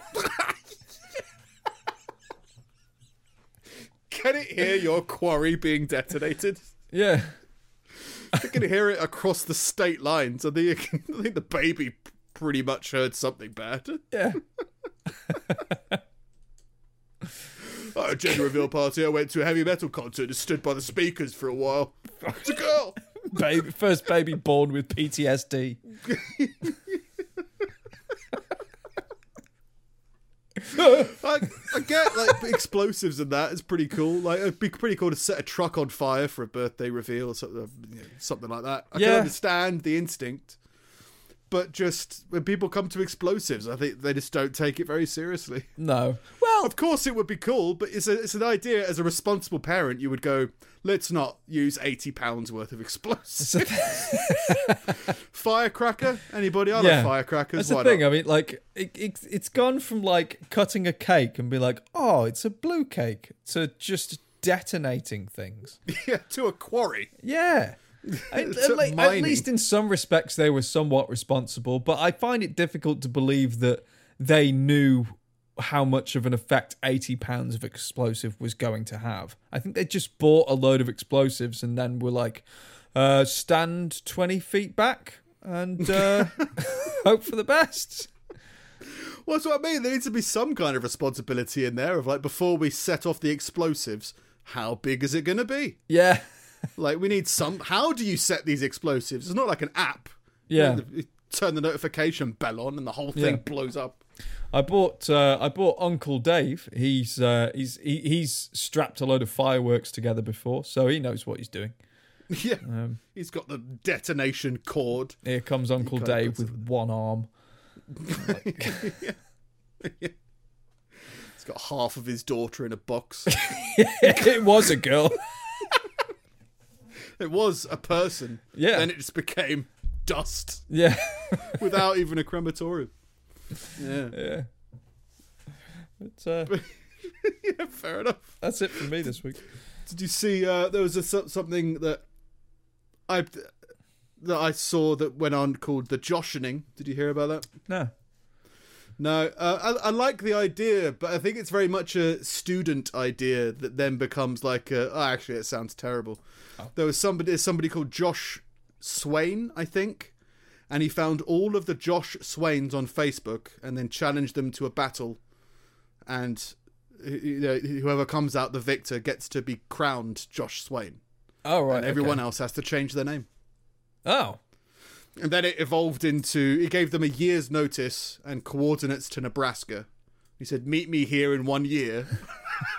Can it hear your quarry being detonated? Yeah. It can hear it across the state lines. I think, I think the baby pretty much heard something bad. Yeah. Oh, a gender reveal party. I went to a heavy metal concert and stood by the speakers for a while. It's a girl. Baby, first baby born with PTSD. I, I get like explosives and that. It's pretty cool. Like it'd be pretty cool to set a truck on fire for a birthday reveal or something, you know, something like that. I Yeah. can understand the instinct, but just when people come to explosives, I think they just don't take it very seriously. No. Well, of course it would be cool, but it's a, it's an idea. As a responsible parent, you would go, let's not use eighty pounds worth of explosives. Firecracker? Anybody? I Yeah. like firecrackers. That's Why the thing. not? I mean, like it, it, it's gone from like cutting a cake and be like, oh, it's a blue cake, to just detonating things. yeah, to a quarry. Yeah. At, To at le- at least in some respects, they were somewhat responsible, but I find it difficult to believe that they knew how much of an effect 80 pounds of explosive was going to have. I think they just bought a load of explosives and then were like, uh, stand 20 feet back and uh, hope for the best. Well, that's what I mean. There needs to be some kind of responsibility in there of like before we set off the explosives, how big is it going to be? Yeah. Like we need some. How do you set these explosives? It's not like an app. Yeah. You turn the notification bell on and the whole thing Yeah. blows up. I bought uh, I bought Uncle Dave. He's uh, he's he, he's strapped a load of fireworks together before, so he knows what he's doing. Yeah, Um, he's got the detonation cord. here comes Uncle Dave with one arm. Yeah. He's got half of his daughter in a box. it was a girl. It was a person. Yeah. Then it just became dust Yeah, without even a crematorium. Yeah. yeah. But, uh, yeah, fair enough. that's it for me this week. Did you see? Uh, there was a, something that I that I saw that went on called the Joshening. Did you hear about that? No. No, uh, I, I like the idea, but I think it's very much a student idea that then becomes like a. Oh, actually, it sounds terrible. Oh. There was somebody, somebody called Josh Swain, I think, and he found all of the Josh Swains on Facebook and then challenged them to a battle, and you know, whoever comes out the victor gets to be crowned Josh Swain, Oh right. and everyone okay. else has to change their name. Oh. And then it evolved into he gave them a year's notice and coordinates to Nebraska. He said, "Meet me here in one year."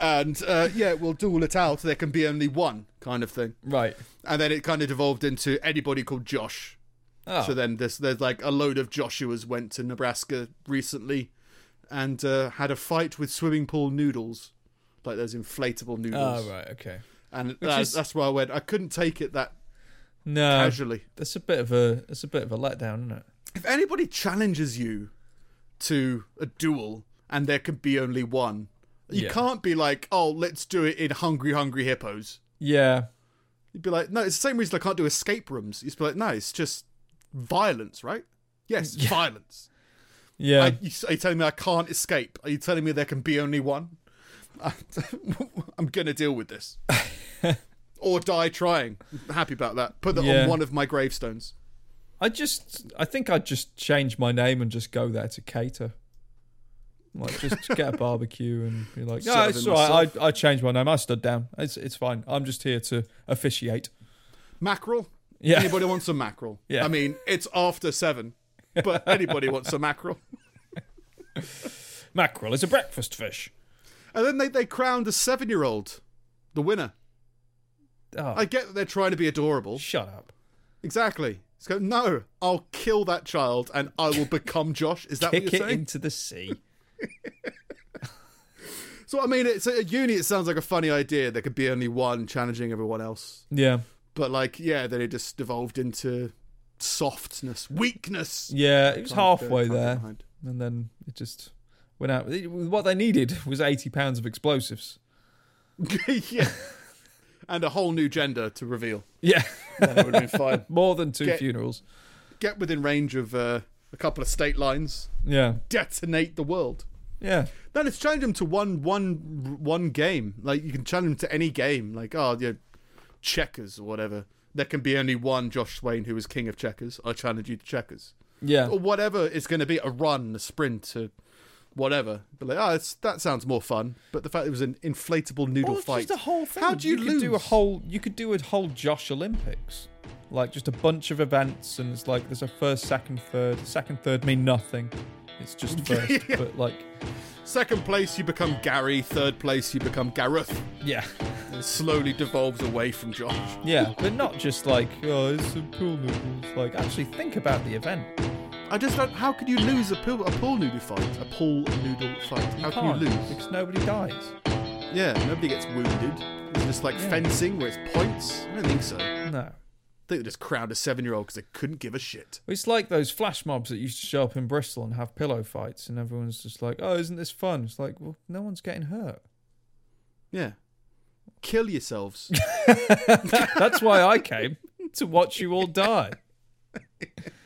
and uh, yeah, we'll duel it out. There can be only one kind of thing. Right. And then it kind of devolved into anybody called Josh. Oh. So then there's there's like a load of Joshuas went to Nebraska recently and uh, had a fight with swimming pool noodles, like those inflatable noodles. oh right. Okay. And that's, is- that's why I went. I couldn't take it that No. casually. That's a bit of a that's a bit of a letdown, isn't it? if anybody challenges you to a duel and there can be only one, you Yeah. can't be like, oh, let's do it in Hungry Hungry Hippos. Yeah. You'd be like, no, it's the same reason I can't do escape rooms. You'd be like, no, it's just violence, right? Yes, violence. Yeah. I, you, are you telling me I can't escape? Are you telling me there can be only one? I'm going to deal with this. or die trying. I'm happy about that. Put that Yeah. on one of my gravestones. I just, I think I'd just change my name and just go there to cater. Like, just get a barbecue and be like, yeah, it's all right. I, I changed my name. I stood down. It's, it's fine. I'm just here to officiate. Mackerel? Yeah. Anybody wants some mackerel? Yeah. I mean, it's after seven, but anybody wants some mackerel. Mackerel is a breakfast fish. And then they, they crowned a seven year old the winner. Oh, I get that they're trying to be adorable. shut up. Exactly. It's go, no, I'll kill that child and I will become Josh. Is that Kick what you're saying? into the sea. So, I mean, it's a uni, it sounds like a funny idea. There could be only one challenging everyone else. Yeah. But, like, yeah, then it just devolved into softness, weakness. Yeah, it was halfway there. behind. And then it just went out. What they needed was 80 pounds of explosives. yeah. And a whole new gender to reveal. Yeah. Then it would have been fine. More than two Get- funerals. get within range of uh, a couple of state lines, Yeah. detonate the world. Yeah. Then it's challenge them to one one one game. Like you can challenge them to any game. Like oh yeah, checkers or whatever. There can be only one Josh Swain who is king of checkers. I challenge you to checkers Yeah. or whatever. It's going to be a run, a sprint, a whatever. But like oh, it's, that sounds more fun. But the fact it was an inflatable noodle Well, fight. just a whole thing. How do you could do a whole? You could do a whole Josh Olympics, like just a bunch of events, and it's like there's a first, second, third. Second, third mean nothing. It's just first, Yeah. but like, Second place, you become Gary. Third place, you become Gareth. yeah, It slowly devolves away from Josh. yeah, but not just like oh, it's some pool noodles. Like, actually think about the event. I just don't. How could you lose a pool, a pool noodle fight? A pool noodle fight. How can you lose? Because nobody dies. Yeah, nobody gets wounded. It's just like Yeah. fencing where it's points. I don't think so. No. I No. think they just crowned a seven-year-old because they couldn't give a shit. It's like those flash mobs that used to show up in Bristol and have pillow fights, and everyone's just like, "Oh, isn't this fun?" It's like, well, no one's getting hurt. Yeah, kill yourselves. That's why I came to watch you all die.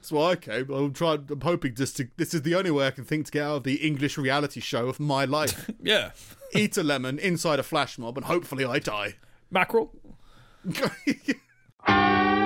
That's why I came. I'm trying. I'm hoping just to. This is the only way I can think to get out of the English reality show of my life. Yeah, Eat a lemon inside a flash mob, and hopefully I die. mackerel.